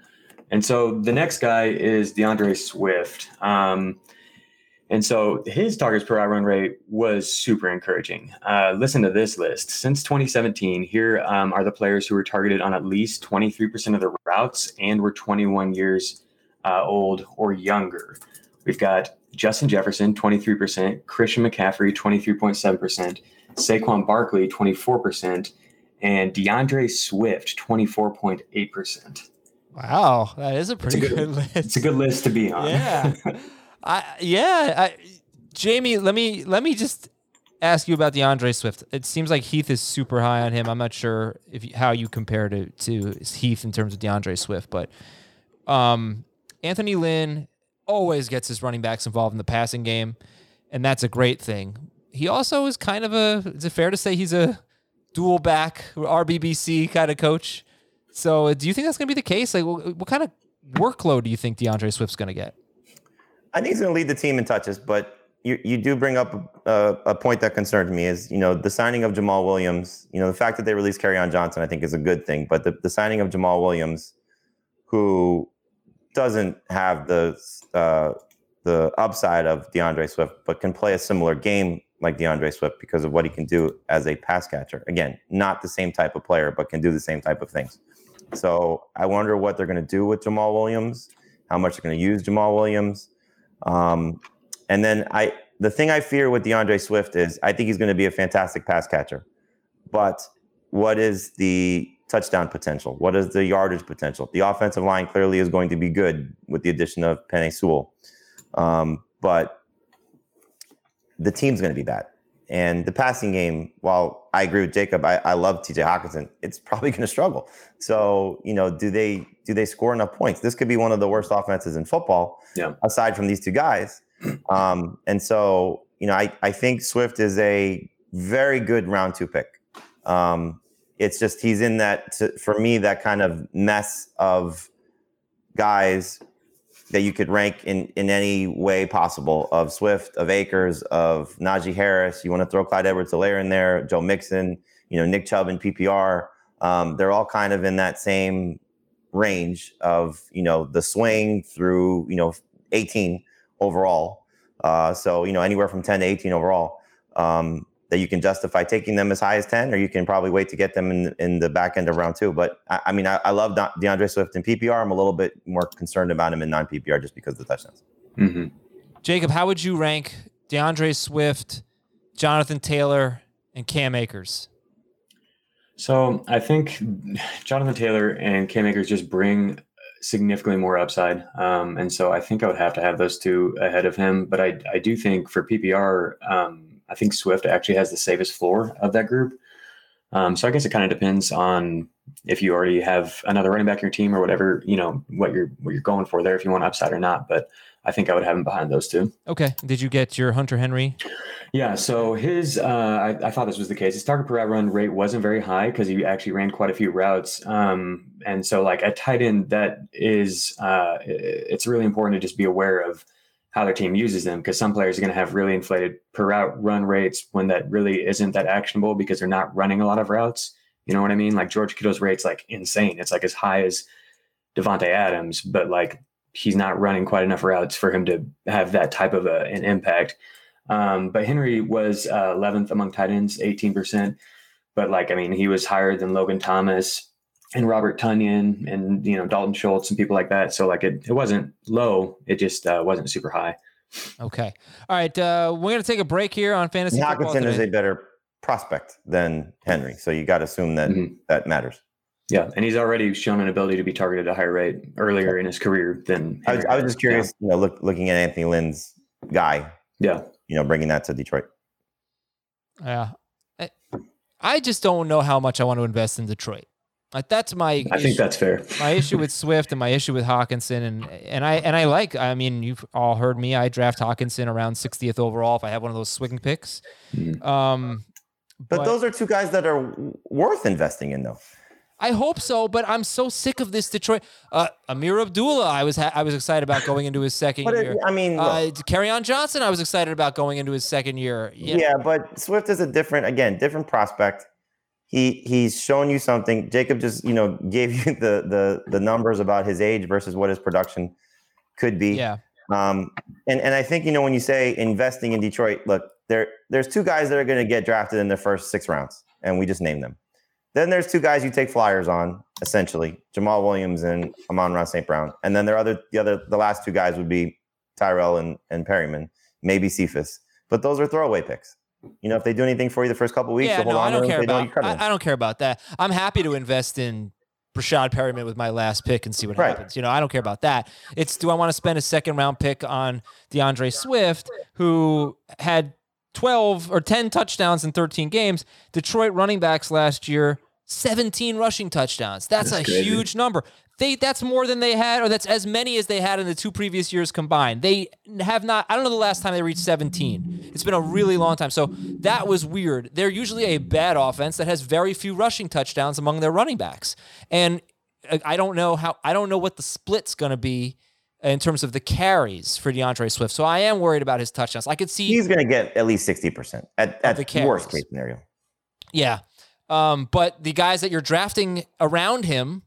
and so the next guy is D'Andre Swift. Um, and so his targets per run rate was super encouraging. Uh, listen to this list. Since 2017, here um, are the players who were targeted on at least 23% of the routes and were 21 years uh, old or younger. We've got Justin Jefferson, 23%, Christian McCaffrey, 23.7%, Saquon Barkley, 24%, and D'Andre Swift, 24.8%. Wow, that is a pretty a good, good, list. It's a good list to be on. Yeah. I yeah, I, Jamie, let me let me just ask you about D'Andre Swift. It seems like Heath is super high on him. I'm not sure if how you compare to to Heath in terms of D'Andre Swift, but um, Anthony Lynn always gets his running backs involved in the passing game, and that's a great thing. He also is kind of a. Is it fair to say he's a dual back RBBC kind of coach? So, do you think that's going to be the case? Like, what, what kind of workload do you think D'Andre Swift's going to get? I think he's going to lead the team in touches, but you, you do bring up a, a, point that concerns me is you know the signing of Jamaal Williams. You know the fact that they released Kerryon Johnson, I think, is a good thing. But the, the signing of Jamaal Williams, who doesn't have the uh, the upside of D'Andre Swift, but can play a similar game like D'Andre Swift because of what he can do as a pass catcher. Again, not the same type of player, but can do the same type of things. So I wonder what they're going to do with Jamaal Williams, how much they're going to use Jamaal Williams. Um, and then I, the thing I fear with D'Andre Swift is I think he's going to be a fantastic pass catcher, but what is the touchdown potential? What is the yardage potential? The offensive line clearly is going to be good with the addition of Penei Sewell, um, but the team's going to be bad. And the passing game, while I agree with Jacob, I, I love TJ Hockenson. It's probably going to struggle. So, you know, do they do they score enough points? This could be one of the worst offenses in football, yeah. aside from these two guys. Um, and so, you know, I, I think Swift is a very good round two pick. Um, it's just he's in that for me that kind of mess of guys that you could rank in in any way possible of Swift, of Akers, of Najee Harris. You want to throw Clyde Edwards-Helaire in there, Joe Mixon, you know, Nick Chubb in PPR. Um, they're all kind of in that same range of, you know, the swing through, you know, 18 overall. Uh, so, you know, anywhere from 10 to 18 overall. Um, that you can justify taking them as high as 10, or you can probably wait to get them in, in the back end of round two. But I, I mean, I, I, love D'Andre Swift in PPR. I'm a little bit more concerned about him in non PPR just because of the touchdowns. Mm-hmm. Jacob, how would you rank D'Andre Swift, Jonathan Taylor, and Cam Akers? So I think Jonathan Taylor and Cam Akers just bring significantly more upside. Um, and so I think I would have to have those two ahead of him. But I, I do think for PPR, um, I think Swift actually has the safest floor of that group. Um, so I guess it kind of depends on if you already have another running back in your team or whatever, you know, what you're what you're going for there, if you want upside or not. But I think I would have him behind those two. Okay. Did you get your Hunter Henry? Yeah. So his, uh, I, I, thought this was the case. His target per route run rate wasn't very high because he actually ran quite a few routes. Um, and so like at tight end, that is, uh, it's really important to just be aware of how their team uses them because some players are going to have really inflated per route run rates when that really isn't that actionable because they're not running a lot of routes. You know what I mean? Like George Kittle's rate's like insane. It's like as high as Davante Adams, but like he's not running quite enough routes for him to have that type of a, an impact. Um, but Henry was uh, 11th among tight ends, 18%. But like, I mean, he was higher than Logan Thomas, and Robert Tonyan and you know Dalton Schultz and people like that. So like it, it wasn't low. It just uh, wasn't super high. Okay. All right. Uh, we're gonna take a break here on fantasy. Hockenson is a better prospect than Henry, so you got to assume that mm-hmm. that matters. Yeah, and he's already shown an ability to be targeted at a higher rate earlier in his career than. I was, I was, just curious, yeah. you know, look, looking at Anthony Lynn's guy. Yeah. You know, bringing that to Detroit. Yeah, I just don't know how much I want to invest in Detroit. Like that's my. I issue. think that's fair. my issue with Swift and my issue with Hockenson and and I and I like. I mean, you've all heard me. I draft Hockenson around 60th overall if I have one of those swing picks. Mm-hmm. Um, but, but, those are two guys that are worth investing in, though. I hope so, but I'm so sick of this Detroit. Uh, Ameer Abdullah, I was ha- I was excited about going into his second year. I mean, uh, on Johnson, I was excited about going into his second year. Yeah. yeah, but Swift is a different, again, different prospect. He he's shown you something. Jacob just you know gave you the the the numbers about his age versus what his production could be. Yeah. Um, and and I think you know when you say investing in Detroit, look, there there's two guys that are going to get drafted in the first six rounds, and we just named them. Then there's two guys you take flyers on, essentially Jamaal Williams and Amon-Ra St. Brown. And then there other the other the last two guys would be Tyrell and, and Perriman, maybe Cephus, But those are throwaway picks. You know, if they do anything for you the first couple weeks, yeah, no, I don't care about. Don't, I, I, don't care about that. I'm happy to invest in Breshad Perriman with my last pick and see what right. happens. You know, I don't care about that. It's do I want to spend a second round pick on D'Andre Swift, who had 12 or 10 touchdowns in 13 games. Detroit running backs last year, 17 rushing touchdowns. That's, that's a crazy. huge number. They that's more than they had, or that's as many as they had in the two previous years combined. They have not. I don't know the last time they reached 17. It's been a really long time. So that was weird. They're usually a bad offense that has very few rushing touchdowns among their running backs, and uh, I don't know how. I don't know what the split's going to be in terms of the carries for D'Andre Swift. So I am worried about his touchdowns. I could see he's going to get at least 60% at, at the worst case scenario. Yeah. Um, but the guys that you're drafting around him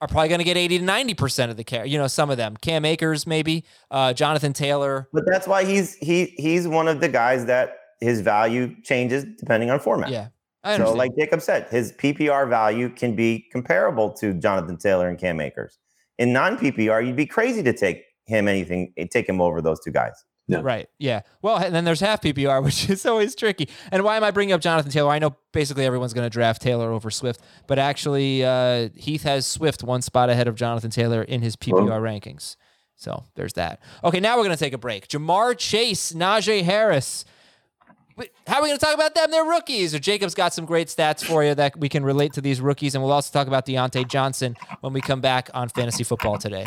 are probably going to get 80 to 90% of the care. You know, some of them. Cam Akers, maybe, uh, Jonathan Taylor. But that's why he's he he's one of the guys that his value changes depending on format. Yeah. So, like Jacob said, his PPR value can be comparable to Jonathan Taylor and Cam Akers in non PPR, you'd be crazy to take him anything, take him over those two guys. No. Right. Yeah. Well, and then there's half PPR, which is always tricky. And why am I bringing up Jonathan Taylor? I know basically everyone's going to draft Taylor over Swift, but actually, uh, Heath has Swift one spot ahead of Jonathan Taylor in his PPR oh. rankings. So there's that. Okay, now we're going to take a break. Ja'Marr Chase, Najee Harris how are we going to talk about them? They're rookies. Or Jacob's got some great stats for you that we can relate to these rookies, and we'll also talk about Diontae Johnson when we come back on Fantasy Football today.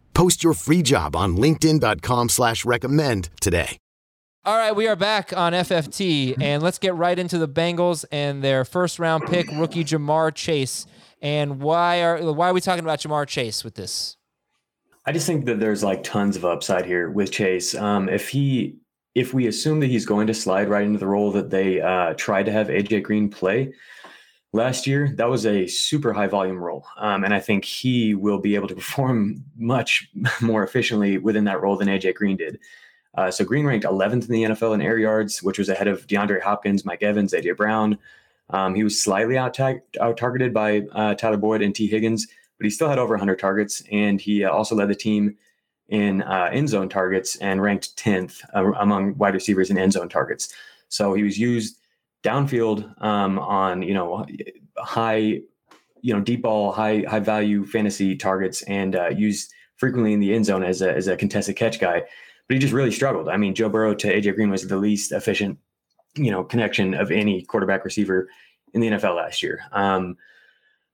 Post your free job on LinkedIn.com slash recommend today. All right, we are back on FFT, and let's get right into the Bengals and their first round pick, rookie Ja'Marr Chase. And why are why are we talking about Ja'Marr Chase with this? I just think that there's like tons of upside here with Chase. Um, if he if we assume that he's going to slide right into the role that they uh, tried to have AJ Green play, last year, that was a super high volume role. Um, and I think he will be able to perform much more efficiently within that role than AJ Green did. Uh, so Green ranked 11th in the NFL in air yards, which was ahead of DeAndre Hopkins, Mike Evans, AJ Brown. Um, he was slightly out, out targeted by uh, Tyler Boyd and Tee Higgins, but he still had over 100 targets, and he uh, also led the team in uh, end zone targets and ranked 10th uh, among wide receivers in end zone targets. So he was used downfield um, on you know high, you know deep ball, high high value fantasy targets, and uh, used frequently in the end zone as a as a contested catch guy. But he just really struggled. I mean, Joe Burrow to AJ Green was the least efficient you know connection of any quarterback receiver in the NFL last year. Um,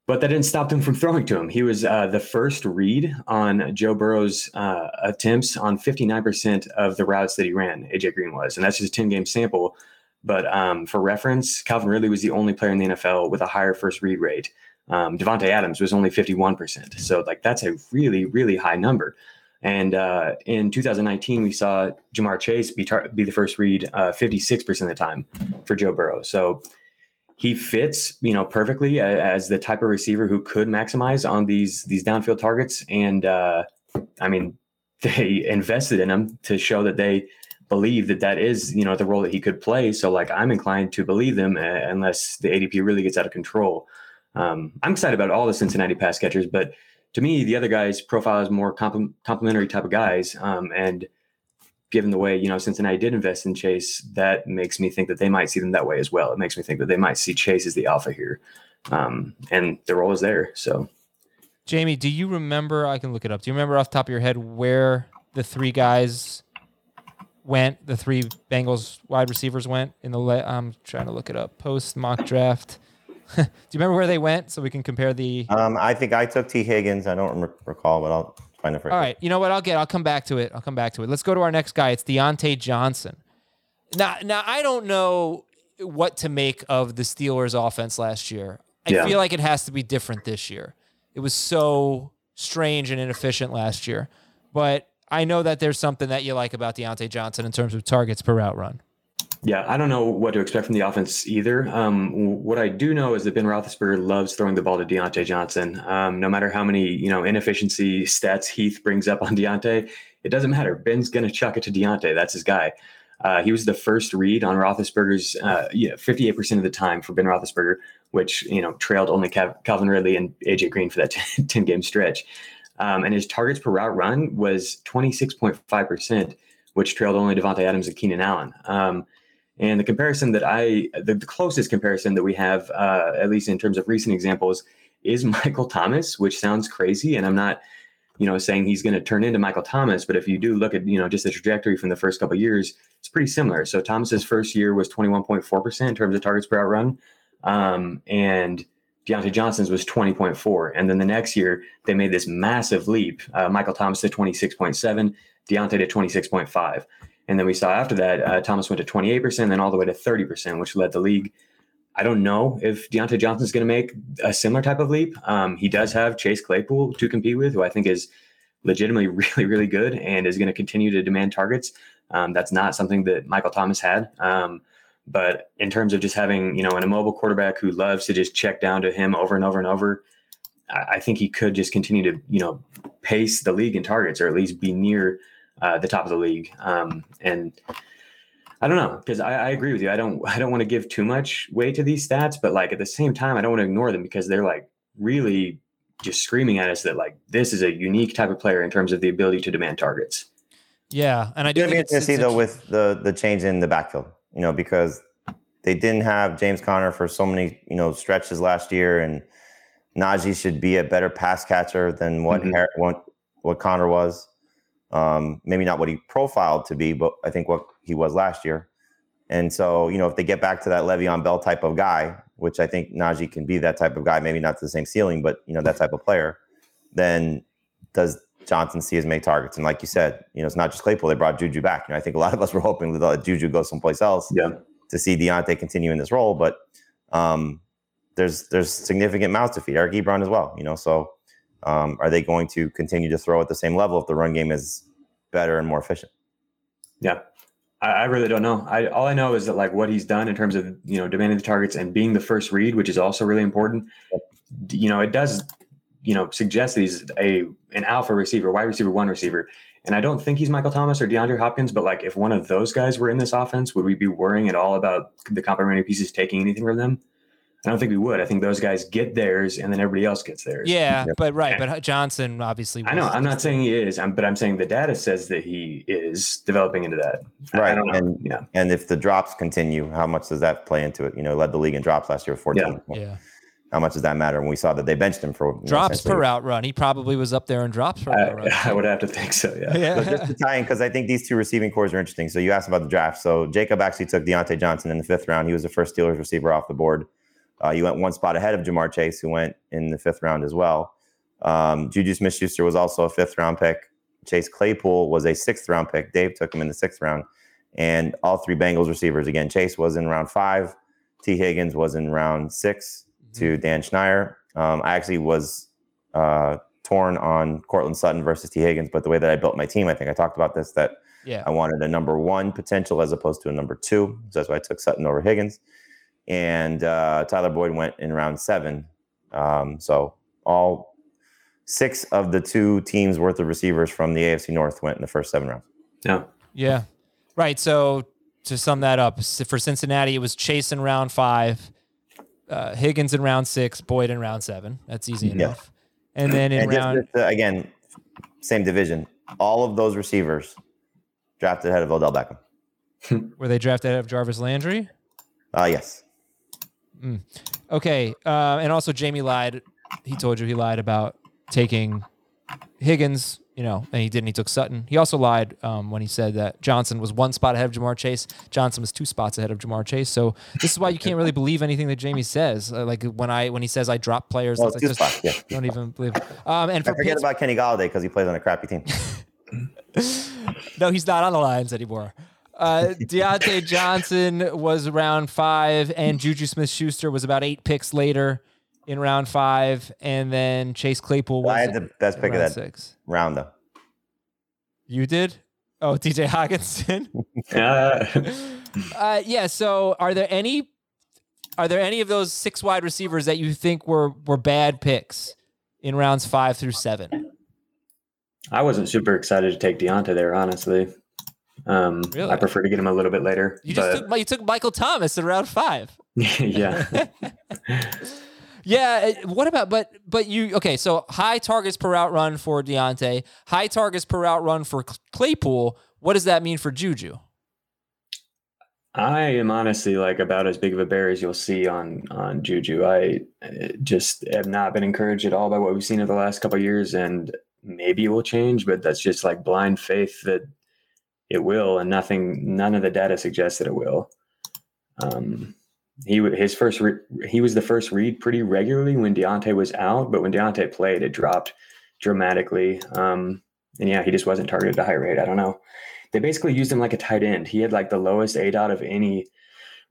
but that didn't stop them from throwing to him. He was uh, the first read on Joe Burrow's uh, attempts on 59% of the routes that he ran. AJ Green was, and that's just a 10 game sample. But um, for reference, Calvin Ridley was the only player in the NFL with a higher first read rate. Um, Davante Adams was only 51%. So like that's a really really high number. And uh, in 2019, we saw Ja'Marr Chase be, tar- be the first read uh, 56% of the time for Joe Burrow. So he fits, you know, perfectly as the type of receiver who could maximize on these these downfield targets. And uh, I mean, they invested in him to show that they believe that that is, you know, the role that he could play. So like, I'm inclined to believe them uh, unless the ADP really gets out of control. Um, I'm excited about all the Cincinnati pass catchers, but to me, the other guys' profile is more compl- complementary type of guys. Um, and given the way you know Cincinnati did invest in Chase, that makes me think that they might see them that way as well. It makes me think that they might see Chase as the alpha here, um, and the role is there. So, Jamie, do you remember? I can look it up. Do you remember off top of your head where the three guys went? The three Bengals wide receivers went in the. Le- I'm trying to look it up. Post mock draft. Do you remember where they went so we can compare the? Um, I think I took Tee Higgins. I don't recall, but I'll find it for. All right, you know what? I'll get. I'll come back to it. I'll come back to it. Let's go to our next guy. It's Diontae Johnson. Now, now I don't know what to make of the Steelers' offense last year. I yeah. feel like it has to be different this year. It was so strange and inefficient last year, but I know that there's something that you like about Diontae Johnson in terms of targets per route run. Yeah, I don't know what to expect from the offense either. Um, what I do know is that Ben Roethlisberger loves throwing the ball to Diontae Johnson. Um, no matter how many you know inefficiency stats Heath brings up on Diontae, it doesn't matter. Ben's to chuck it to Diontae. That's his guy. Uh, he was the first read on Roethlisberger's, uh, yeah, 58% of the time for Ben Roethlisberger, which you know trailed only Calvin Ridley and AJ Green for that 10 game stretch. Um, and his targets per route run was 26.5%, which trailed only Davante Adams and Keenan Allen. Um, and the comparison that I, the, the closest comparison that we have, uh, at least in terms of recent examples, is Michael Thomas, which sounds crazy. And I'm not, you know, saying he's going to turn into Michael Thomas, but if you do look at, you know, just the trajectory from the first couple years, it's pretty similar. So Thomas's first year was 21.4% in terms of targets per route run. Um, and Diontae Johnson's was 20.4. And then the next year, they made this massive leap. Uh, Michael Thomas to 26.7, Diontae to 26.5. And then we saw after that, uh, Thomas went to 28%, then all the way to 30%, which led the league. I don't know if Diontae Johnson's going to make a similar type of leap. Um, he does have Chase Claypool to compete with, who I think is legitimately really, really good and is going to continue to demand targets. Um, that's not something that Michael Thomas had. Um, but in terms of just having, you know, an immobile quarterback who loves to just check down to him over and over and over, I, I think he could just continue to, you know, pace the league in targets or at least be near uh, the top of the league. Um, and I don't know because I, I, agree with you. I don't I don't want to give too much weight to these stats, but like at the same time, I don't want to ignore them because they're like really just screaming at us that like this is a unique type of player in terms of the ability to demand targets. Yeah, and I do. It's be interesting to see though with the the change in the backfield, you know, because they didn't have James Conner for so many you know stretches last year, and Najee should be a better pass catcher than what mm-hmm. what what Conner was. Um, maybe not what he profiled to be, but I think what he was last year. And so, you know, if they get back to that Le'Veon Bell type of guy, which I think Najee can be that type of guy, maybe not to the same ceiling, but you know, that type of player, then does Johnson see as make targets? And like you said, you know, it's not just Claypool; they brought Juju back. You know, I think a lot of us were hoping that Juju goes someplace else yeah. to see Diontae continue in this role, but um, there's there's significant mouths to feed. Eric Ebron as well, you know, so um, are they going to continue to throw at the same level if the run game is better and more efficient? Yeah, I, I really don't know. I all I know is that like what he's done in terms of you know demanding the targets and being the first read, which is also really important. You know, it does you know suggest that he's a an alpha receiver, wide receiver, one receiver, And I don't think he's Michael Thomas or DeAndre Hopkins, but like if one of those guys were in this offense, would we be worrying at all about the complementary pieces taking anything from them? I don't think we would. I think those guys get theirs, and then everybody else gets theirs. Yeah, yep. but right, but uh, Johnson obviously. I know. I'm not saying he is, I'm, but I'm saying the data says that he is developing into that. Right. And yeah. And if the drops continue, how much does that play into it? You know, led the league in drops last year, 14. Yeah. yeah. How much does that matter? when we saw that they benched him for drops know, per route run. He probably was up there in drops per I, route run. I would have to think so. Yeah. yeah. just to tie in, because I think these two receiving corps are interesting. So you asked about the draft. So Jacob actually took Diontae Johnson in the fifth round. He was the first Steelers receiver off the board. Uh, you went one spot ahead of Ja'Marr Chase, who went in the fifth round as well. Um, Juju Smith Schuster was also a fifth round pick. Chase Claypool was a sixth round pick. Dave took him in the sixth round. And all three Bengals receivers, again, Chase was in round five. Tee Higgins was in round 6 mm-hmm. To Dan Schneier. Um, I actually was uh, torn on Courtland Sutton versus Tee Higgins, but the way that I built my team, I think I talked about this, that yeah. I wanted a number one potential as opposed to a number two. So that's why I took Sutton over Higgins and uh, Tyler Boyd went in round seven. Um, so all six of the two teams worth of receivers from the AFC North went in the first seven rounds. Yeah. Yeah. Right. So to sum that up, for Cincinnati, it was Chase in round five, uh, Higgins in round six, Boyd in round seven. That's easy enough. Yeah. And then in and round just, uh, again, same division. All of those receivers drafted ahead of Odell Beckham. Were they drafted ahead of Jarvis Landry? Uh, yes. Mm. Okay, uh, and also Jamie lied. He told you he lied about taking Higgins, you know, and he didn't. He took Sutton. He also lied um, when he said that Johnson was one spot ahead of Ja'Marr Chase. Johnson was two spots ahead of Ja'Marr Chase. So this is why you can't really believe anything that Jamie says. Uh, like when I when he says I drop players, well, I just spots, yeah. don't even believe. Um, and I forget about Kenny Golladay because he plays on a crappy team. no, he's not on the Lions anymore. Uh, Diontae Johnson was round five, and Juju Smith Schuster was about eight picks later in round five, and then Chase Claypool was. I had the best pick of that six. round, though. You did? Oh, TJ Hockenson. uh, uh, yeah. So, are there any? Are there any of those six wide receivers that you think were were bad picks in rounds five through seven? I wasn't super excited to take Diontae there, honestly. Um, really? I prefer to get him a little bit later. You just took you took Michael Thomas in round five. yeah. yeah. What about but but you okay? So high targets per route run for Diontae, high targets per route run for Claypool. What does that mean for Juju? I am honestly like about as big of a bear as you'll see on on Juju. I just have not been encouraged at all by what we've seen in the last couple years, and maybe it will change, but that's just like blind faith that it will, and nothing, none of the data suggests that it will. Um, he his first re- he was the first read pretty regularly when Diontae was out, but when Diontae played, it dropped dramatically. Um, and yeah, he just wasn't targeted at a high rate. I don't know. They basically used him like a tight end. He had like the lowest aDOT of any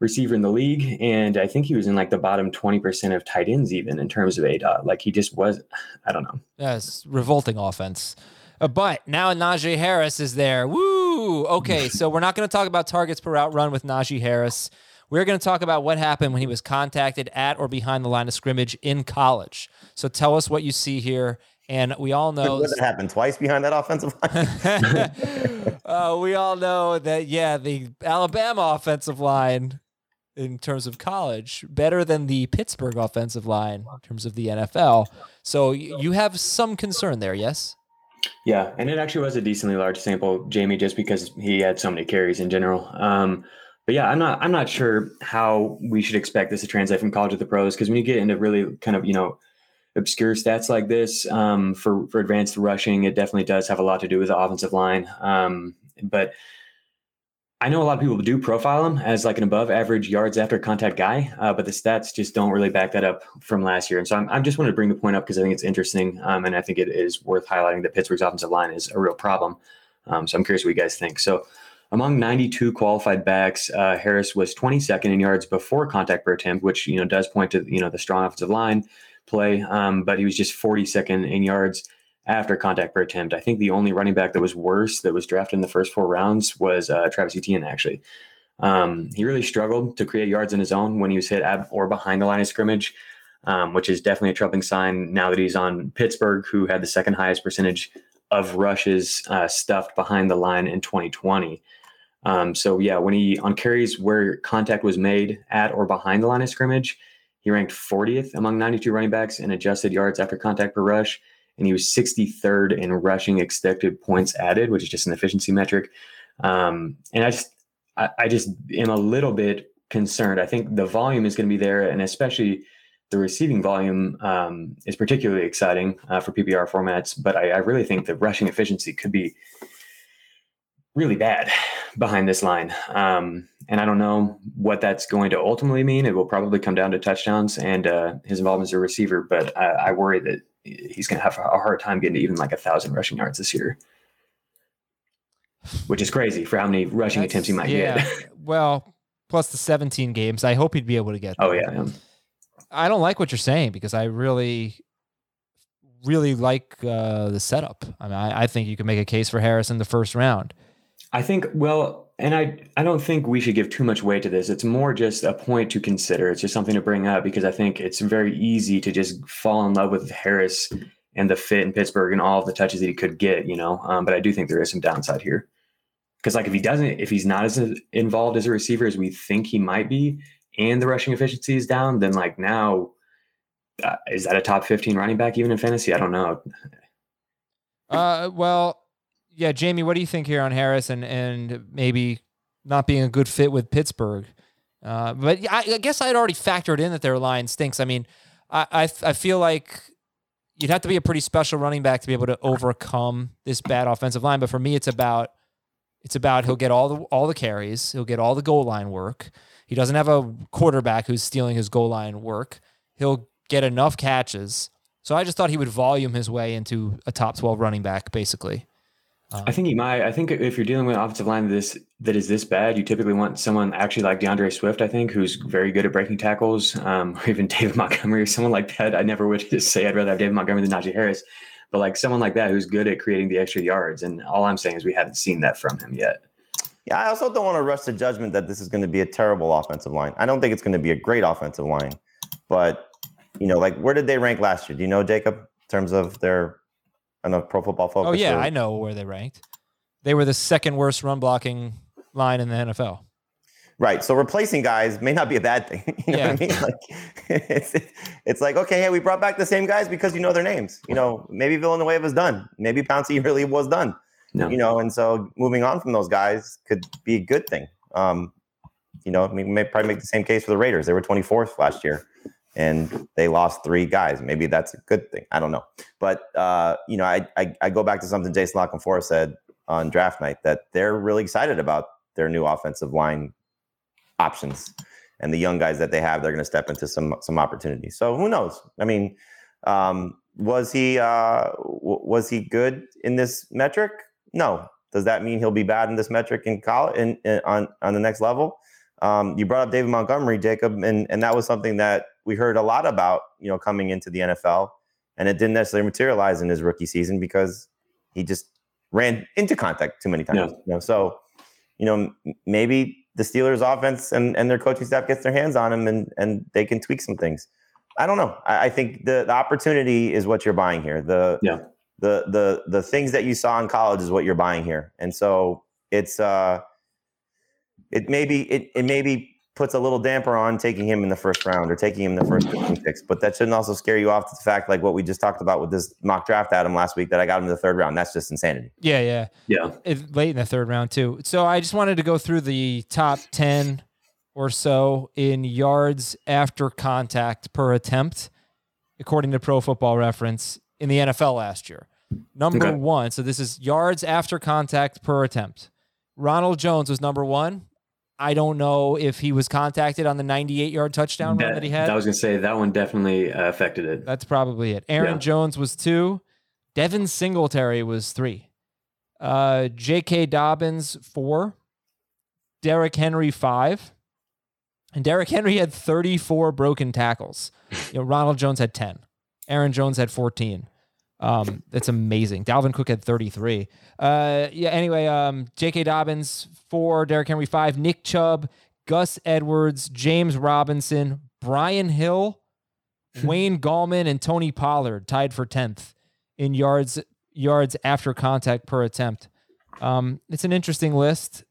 receiver in the league, and I think he was in like the bottom twenty percent of tight ends even in terms of aDOT. Like he just was. I don't know. Yes, revolting offense. Uh, but now Najee Harris is there. Woo! Okay, so we're not going to talk about targets per route run with Najee Harris. We're going to talk about what happened when he was contacted at or behind the line of scrimmage in college. So tell us what you see here. And we all know what happened twice behind that offensive line. uh, we all know that yeah, the Alabama offensive line in terms of college better than the Pittsburgh offensive line in terms of the NFL. So you have some concern there, yes? Yeah, and it actually was a decently large sample, Jamie, just because he had so many carries in general. Um, but yeah, I'm not I'm not sure how we should expect this to translate from college to the pros because when you get into really kind of you know obscure stats like this um, for for advanced rushing, it definitely does have a lot to do with the offensive line. Um, but I know a lot of people do profile him as like an above average yards after contact guy, uh, but the stats just don't really back that up from last year. And so I'm, I'm just wanted to bring the point up because I think it's interesting. Um, and I think it is worth highlighting that Pittsburgh's offensive line is a real problem. Um, so I'm curious what you guys think. So among 92 qualified backs, uh, Harris was 22nd in yards before contact per attempt, which, you know, does point to, you know, the strong offensive line play. Um, but he was just 42nd in yards after contact per attempt. I think the only running back that was worse that was drafted in the first four rounds was uh, Travis Etienne, actually. Um, he really struggled to create yards in his own when he was hit at or behind the line of scrimmage, um, which is definitely a troubling sign now that he's on Pittsburgh, who had the second highest percentage of rushes uh, stuffed behind the line in 2020. Um, so yeah, when he on carries where contact was made at or behind the line of scrimmage, he ranked 40th among 92 running backs in adjusted yards after contact per rush, and he was 63rd in rushing expected points added, which is just an efficiency metric. Um, and I just, I, I just am a little bit concerned. I think the volume is going to be there, and especially the receiving volume um, is particularly exciting uh, for PPR formats. But I, I really think the rushing efficiency could be really bad behind this line. Um, and I don't know what that's going to ultimately mean. It will probably come down to touchdowns and uh, his involvement as a receiver, but I, I worry that he's going to have a hard time getting to even like a thousand rushing yards this year, which is crazy for how many rushing that's, attempts he might yeah. get. well, plus the 17 games, I hope he'd be able to get. Oh, there. Oh yeah. I don't like what you're saying because I really, really like uh, the setup. I mean, I, I think you can make a case for Harris in the first round. I think, well, and I, I don't think we should give too much weight to this. It's more just a point to consider. It's just something to bring up because I think it's very easy to just fall in love with Harris and the fit in Pittsburgh and all of the touches that he could get, you know. Um, but I do think there is some downside here because, like, if he doesn't, if he's not as involved as a receiver as we think he might be, and the rushing efficiency is down, then like now, uh, is that a top fifteen running back even in fantasy? I don't know. Uh, well, yeah, Jamie, what do you think here on Harris and and maybe not being a good fit with Pittsburgh? Uh, but I, I, guess I'd already factored in that their line stinks. I mean, I, I I feel like you'd have to be a pretty special running back to be able to overcome this bad offensive line. But for me, it's about it's about he'll get all the all the carries, he'll get all the goal line work. He doesn't have a quarterback who's stealing his goal line work. He'll get enough catches. So I just thought he would volume his way into a top 12 running back, basically. Um, I think he might. I think if you're dealing with an offensive line this that is this bad, you typically want someone actually like D'Andre Swift. I think who's very good at breaking tackles, um, or even David Montgomery or someone like that. I never would just say I'd rather have David Montgomery than Najee Harris, but like someone like that who's good at creating the extra yards. And all I'm saying is we haven't seen that from him yet. Yeah, I also don't want to rush the judgment that this is going to be a terrible offensive line. I don't think it's going to be a great offensive line, but you know, like where did they rank last year? Do you know, Jacob, in terms of their I know Pro Football Focus. Oh yeah, or, I know where they ranked. They were the second worst run blocking line in the NFL. Right. So replacing guys may not be a bad thing. You know yeah. what I mean? Like it's it's like, okay, hey, we brought back the same guys because you know their names. You know, maybe Villanueva's done. Maybe Pouncey really was done. No. You know, and so moving on from those guys could be a good thing. Um, you know, I mean, may probably make the same case for the Raiders. They were 24th last year and they lost three guys. Maybe that's a good thing. I don't know. But, uh, you know, I, I, I, go back to something Jason La Canfora said on draft night that they're really excited about their new offensive line options and the young guys that they have. They're going to step into some some opportunities. So who knows? I mean, um, was he uh, w- was he good in this metric? No. Does that mean he'll be bad in this metric in college in, in on on the next level? Um, you brought up David Montgomery, Jacob, and and that was something that we heard a lot about, you know, coming into the NFL, and it didn't necessarily materialize in his rookie season because he just ran into contact too many times. Yeah. You know, so you know maybe the Steelers' offense and, and their coaching staff gets their hands on him and and they can tweak some things. I don't know. I, I think the the opportunity is what you're buying here. The yeah. the the the things that you saw in college is what you're buying here, and so it's uh it maybe it, it maybe puts a little damper on taking him in the first round or taking him in the first 15 picks. But that shouldn't also scare you off to the fact, like what we just talked about with this mock draft Adam last week, that I got him in the third round. That's just insanity. Yeah, yeah, yeah. It, late in the third round too. So I just wanted to go through the top 10 or so in yards after contact per attempt, according to Pro Football Reference in the NFL last year. Number okay. one. So this is yards after contact per attempt. Ronald Jones was number one. I don't know if he was contacted on the 98 yard touchdown that, run that he had. I was going to say that one definitely uh, affected it. That's probably it. Aaron yeah. Jones was two. Devin Singletary was three. Uh, J.K. Dobbins, four. Derrick Henry, five. And Derrick Henry had 34 broken tackles. You know, Ronald Jones had 10. Aaron Jones had 14. Um, that's amazing. Dalvin Cook had 33. Uh, yeah. Anyway, um, J.K. Dobbins four, Derrick Henry five, Nick Chubb, Gus Edwards, James Robinson, Brian Hill, Wayne Gallman, and Tony Pollard tied for tenth in yards yards after contact per attempt. Um, it's an interesting list,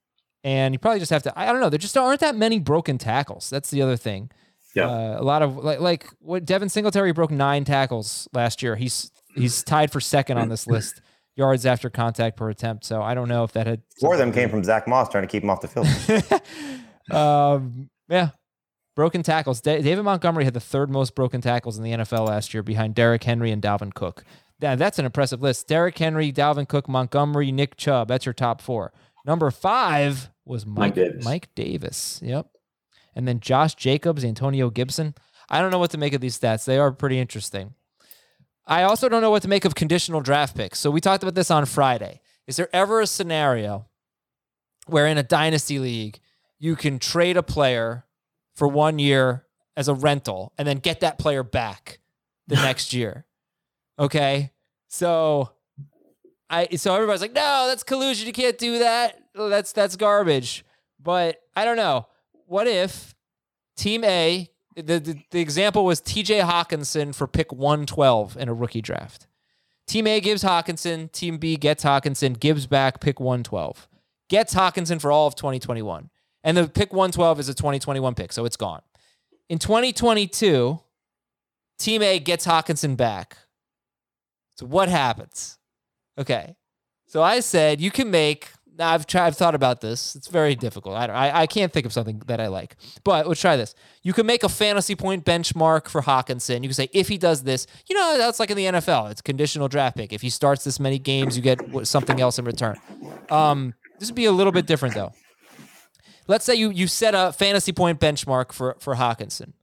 and you probably just have to. I don't know. There just aren't that many broken tackles. That's the other thing. Yeah. Uh, a lot of like like what Devin Singletary broke nine tackles last year. He's he's tied for second on this list yards after contact per attempt. So I don't know if that had four of them came from Zach Moss trying to keep him off the field. um, yeah, broken tackles. Da- David Montgomery had the third most broken tackles in the NFL last year, behind Derrick Henry and Dalvin Cook. Yeah, that's an impressive list. Derrick Henry, Dalvin Cook, Montgomery, Nick Chubb. That's your top four. Number five was Mike, Mike Davis. Mike Davis. Yep. And then Josh Jacobs, Antonio Gibson. I don't know what to make of these stats. They are pretty interesting. I also don't know what to make of conditional draft picks. So we talked about this on Friday. Is there ever a scenario where in a dynasty league you can trade a player for one year as a rental and then get that player back the next year? Okay. So I so everybody's like, no, that's collusion. You can't do that. That's that's garbage. But I don't know. What if team A the, the, the example was TJ Hockenson for pick 112 in a rookie draft. Team A gives Hockenson, Team B gets Hockenson, gives back pick 112. Gets Hockenson for all of 2021. And the pick 112 is a 2021 pick, so it's gone. In 2022, Team A gets Hockenson back. So what happens? Okay. So I said you can make I've tried, I've thought about this. It's very difficult. I, I, I can't think of something that I like. But let's try this. You can make a fantasy point benchmark for Hockenson. You can say if he does this, you know that's like in the NFL. It's conditional draft pick. If he starts this many games, you get something else in return. Um, this would be a little bit different though. Let's say you you set a fantasy point benchmark for for Hockenson.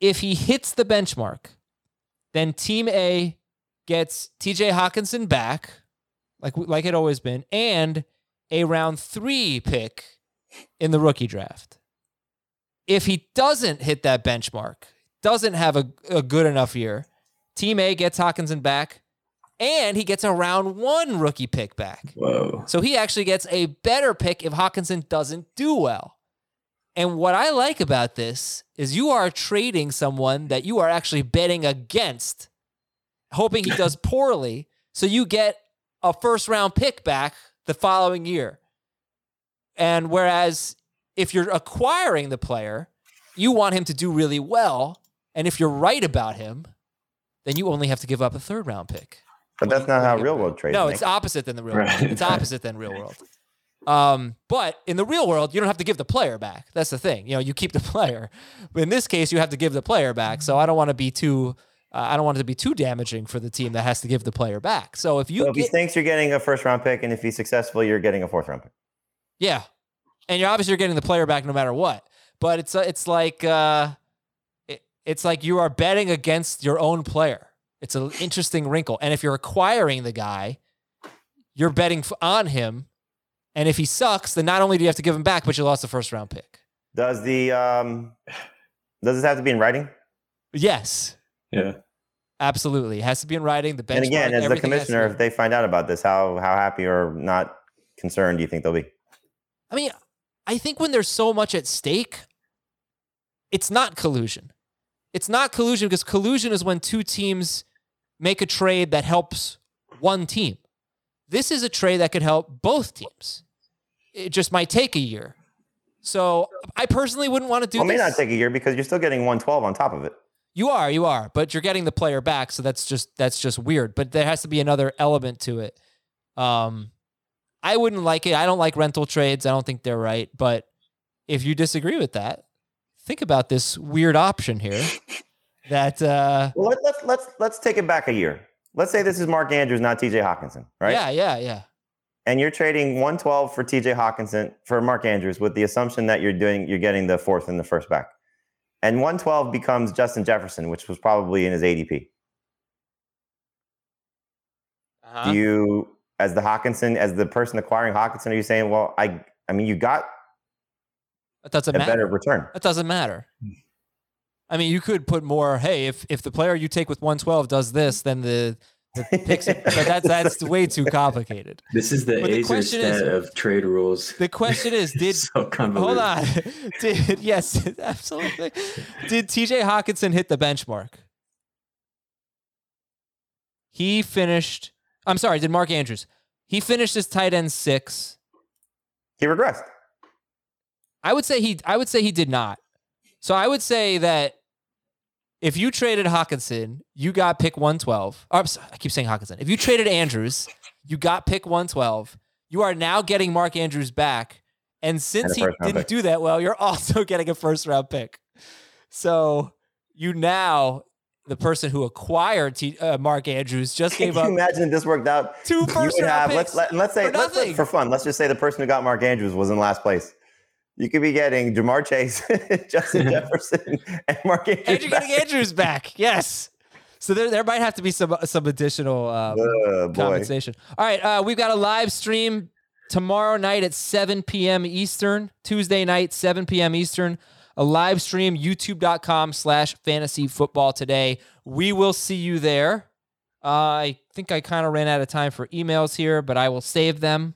If he hits the benchmark, then Team A gets T.J. Hockenson back, like like it always been, and a round three pick in the rookie draft. If he doesn't hit that benchmark, doesn't have a, a good enough year, Team A gets Hockenson back and he gets a round one rookie pick back. Whoa. So he actually gets a better pick if Hockenson doesn't do well. And what I like about this is you are trading someone that you are actually betting against, hoping he does poorly. So you get a first round pick back the following year. And whereas if you're acquiring the player, you want him to do really well. And if you're right about him, then you only have to give up a third round pick. But that's not how real world trades. No, it's opposite than the real right. world. It's opposite than real world. Um, but in the real world, you don't have to give the player back. That's the thing. You know, you keep the player. But in this case, you have to give the player back. So I don't want to be too uh, I don't want it to be too damaging for the team that has to give the player back. So if you so if get, he thinks you're getting a first round pick, and if he's successful, you're getting a fourth round pick. Yeah, and you're obviously you're getting the player back no matter what. But it's uh, it's like uh, it, it's like you are betting against your own player. It's an interesting wrinkle. And if you're acquiring the guy, you're betting on him. And if he sucks, then not only do you have to give him back, but you lost the first round pick. Does the um, does this have to be in writing? Yes. Yeah. Absolutely, it has to be in writing. The benchmark. And again, as the commissioner, if they find out about this, how how happy or not concerned do you think they'll be? I mean, I think when there's so much at stake, it's not collusion. It's not collusion because collusion is when two teams make a trade that helps one team. This is a trade that could help both teams. It just might take a year. So I personally wouldn't want to do. Well, it may not take a year because you're still getting 112 on top of it. You are, you are, but you're getting the player back, so that's just that's just weird. But there has to be another element to it. Um, I wouldn't like it. I don't like rental trades. I don't think they're right. But if you disagree with that, think about this weird option here. that uh, well, let, let's let's let's take it back a year. Let's say this is Mark Andrews, not T.J. Hockenson, right? Yeah, yeah, yeah. And you're trading 112 for T.J. Hockenson for Mark Andrews with the assumption that you're doing you're getting the fourth and the first back and 112 becomes Justin Jefferson, which was probably in his ADP. Uh-huh. Do you, as the Hockenson, as the person acquiring Hockenson, are you saying, well, I, I mean, you got it doesn't a matter. better return. That doesn't matter. I mean, you could put more. Hey, if if the player you take with 112 does this, then the Picks, but that's that's way too complicated. This is the Aizer stat is, of trade rules. The question is, did so hold on? Did yes, absolutely. Did T.J. Hockenson hit the benchmark? He finished I'm sorry, did Mark Andrews. He finished his tight end six. He regressed. I would say he I would say he did not. So I would say that if you traded Hockenson, you got pick 112. Oh, sorry, I keep saying Hockenson. If you traded Andrews, you got pick 112. You are now getting Mark Andrews back. And since And he didn't pick. do that well, you're also getting a first round pick. So you now, the person who acquired T, uh, Mark Andrews just gave up. Can you imagine if this worked out? two would round have, picks. let's, let, let's say, for let's, for fun, let's just say the person who got Mark Andrews was in last place. You could be getting Ja'Marr Chase, Justin Jefferson, and Mark Andrews. and you're getting back. Andrews back. Yes. So there, there might have to be some some additional um, boy. compensation. All right, uh, we've got a live stream tomorrow night at 7 p.m. Eastern, Tuesday night, 7 p.m. Eastern. A live stream, youtube.com slash fantasy football today. We will see you there. Uh, I think I kind of ran out of time for emails here, but I will save them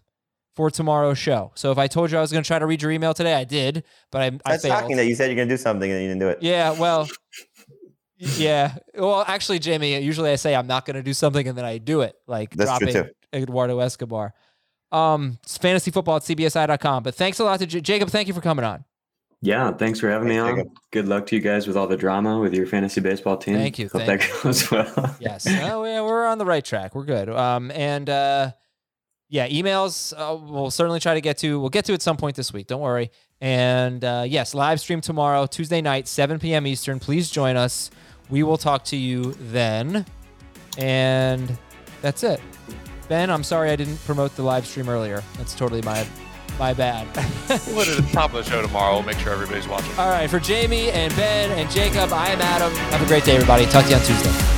for tomorrow's show. So if I told you I was going to try to read your email today, I did, but I, I That's failed. shocking that you said you're going to do something and you didn't do it. Yeah, well, yeah. Well, actually, Jamey, usually I say I'm not going to do something and then I do it, like That's true, dropping Eduardo Escobar. Um, it's fantasy football at cbsi.com. But thanks a lot to J- Jacob. Thank you for coming on. Yeah, thanks for having me on. Jacob. Good luck to you guys with all the drama with your fantasy baseball team. Thank you, Hope thank that goes well. Yes. oh, yeah, we're on the right track. We're good. Um, and uh, yeah, emails uh, we'll certainly try to get to. We'll get to at some point this week. Don't worry. And uh, yes, live stream tomorrow, Tuesday night, 7 p.m. Eastern. Please join us. We will talk to you then. And that's it. Ben, I'm sorry I didn't promote the live stream earlier. That's totally my my bad. We'll put it at the top of the show tomorrow. We'll make sure everybody's watching. All right, for Jamey and Ben and Jacob, I am Adam. Have a great day, everybody. Talk to you on Tuesday.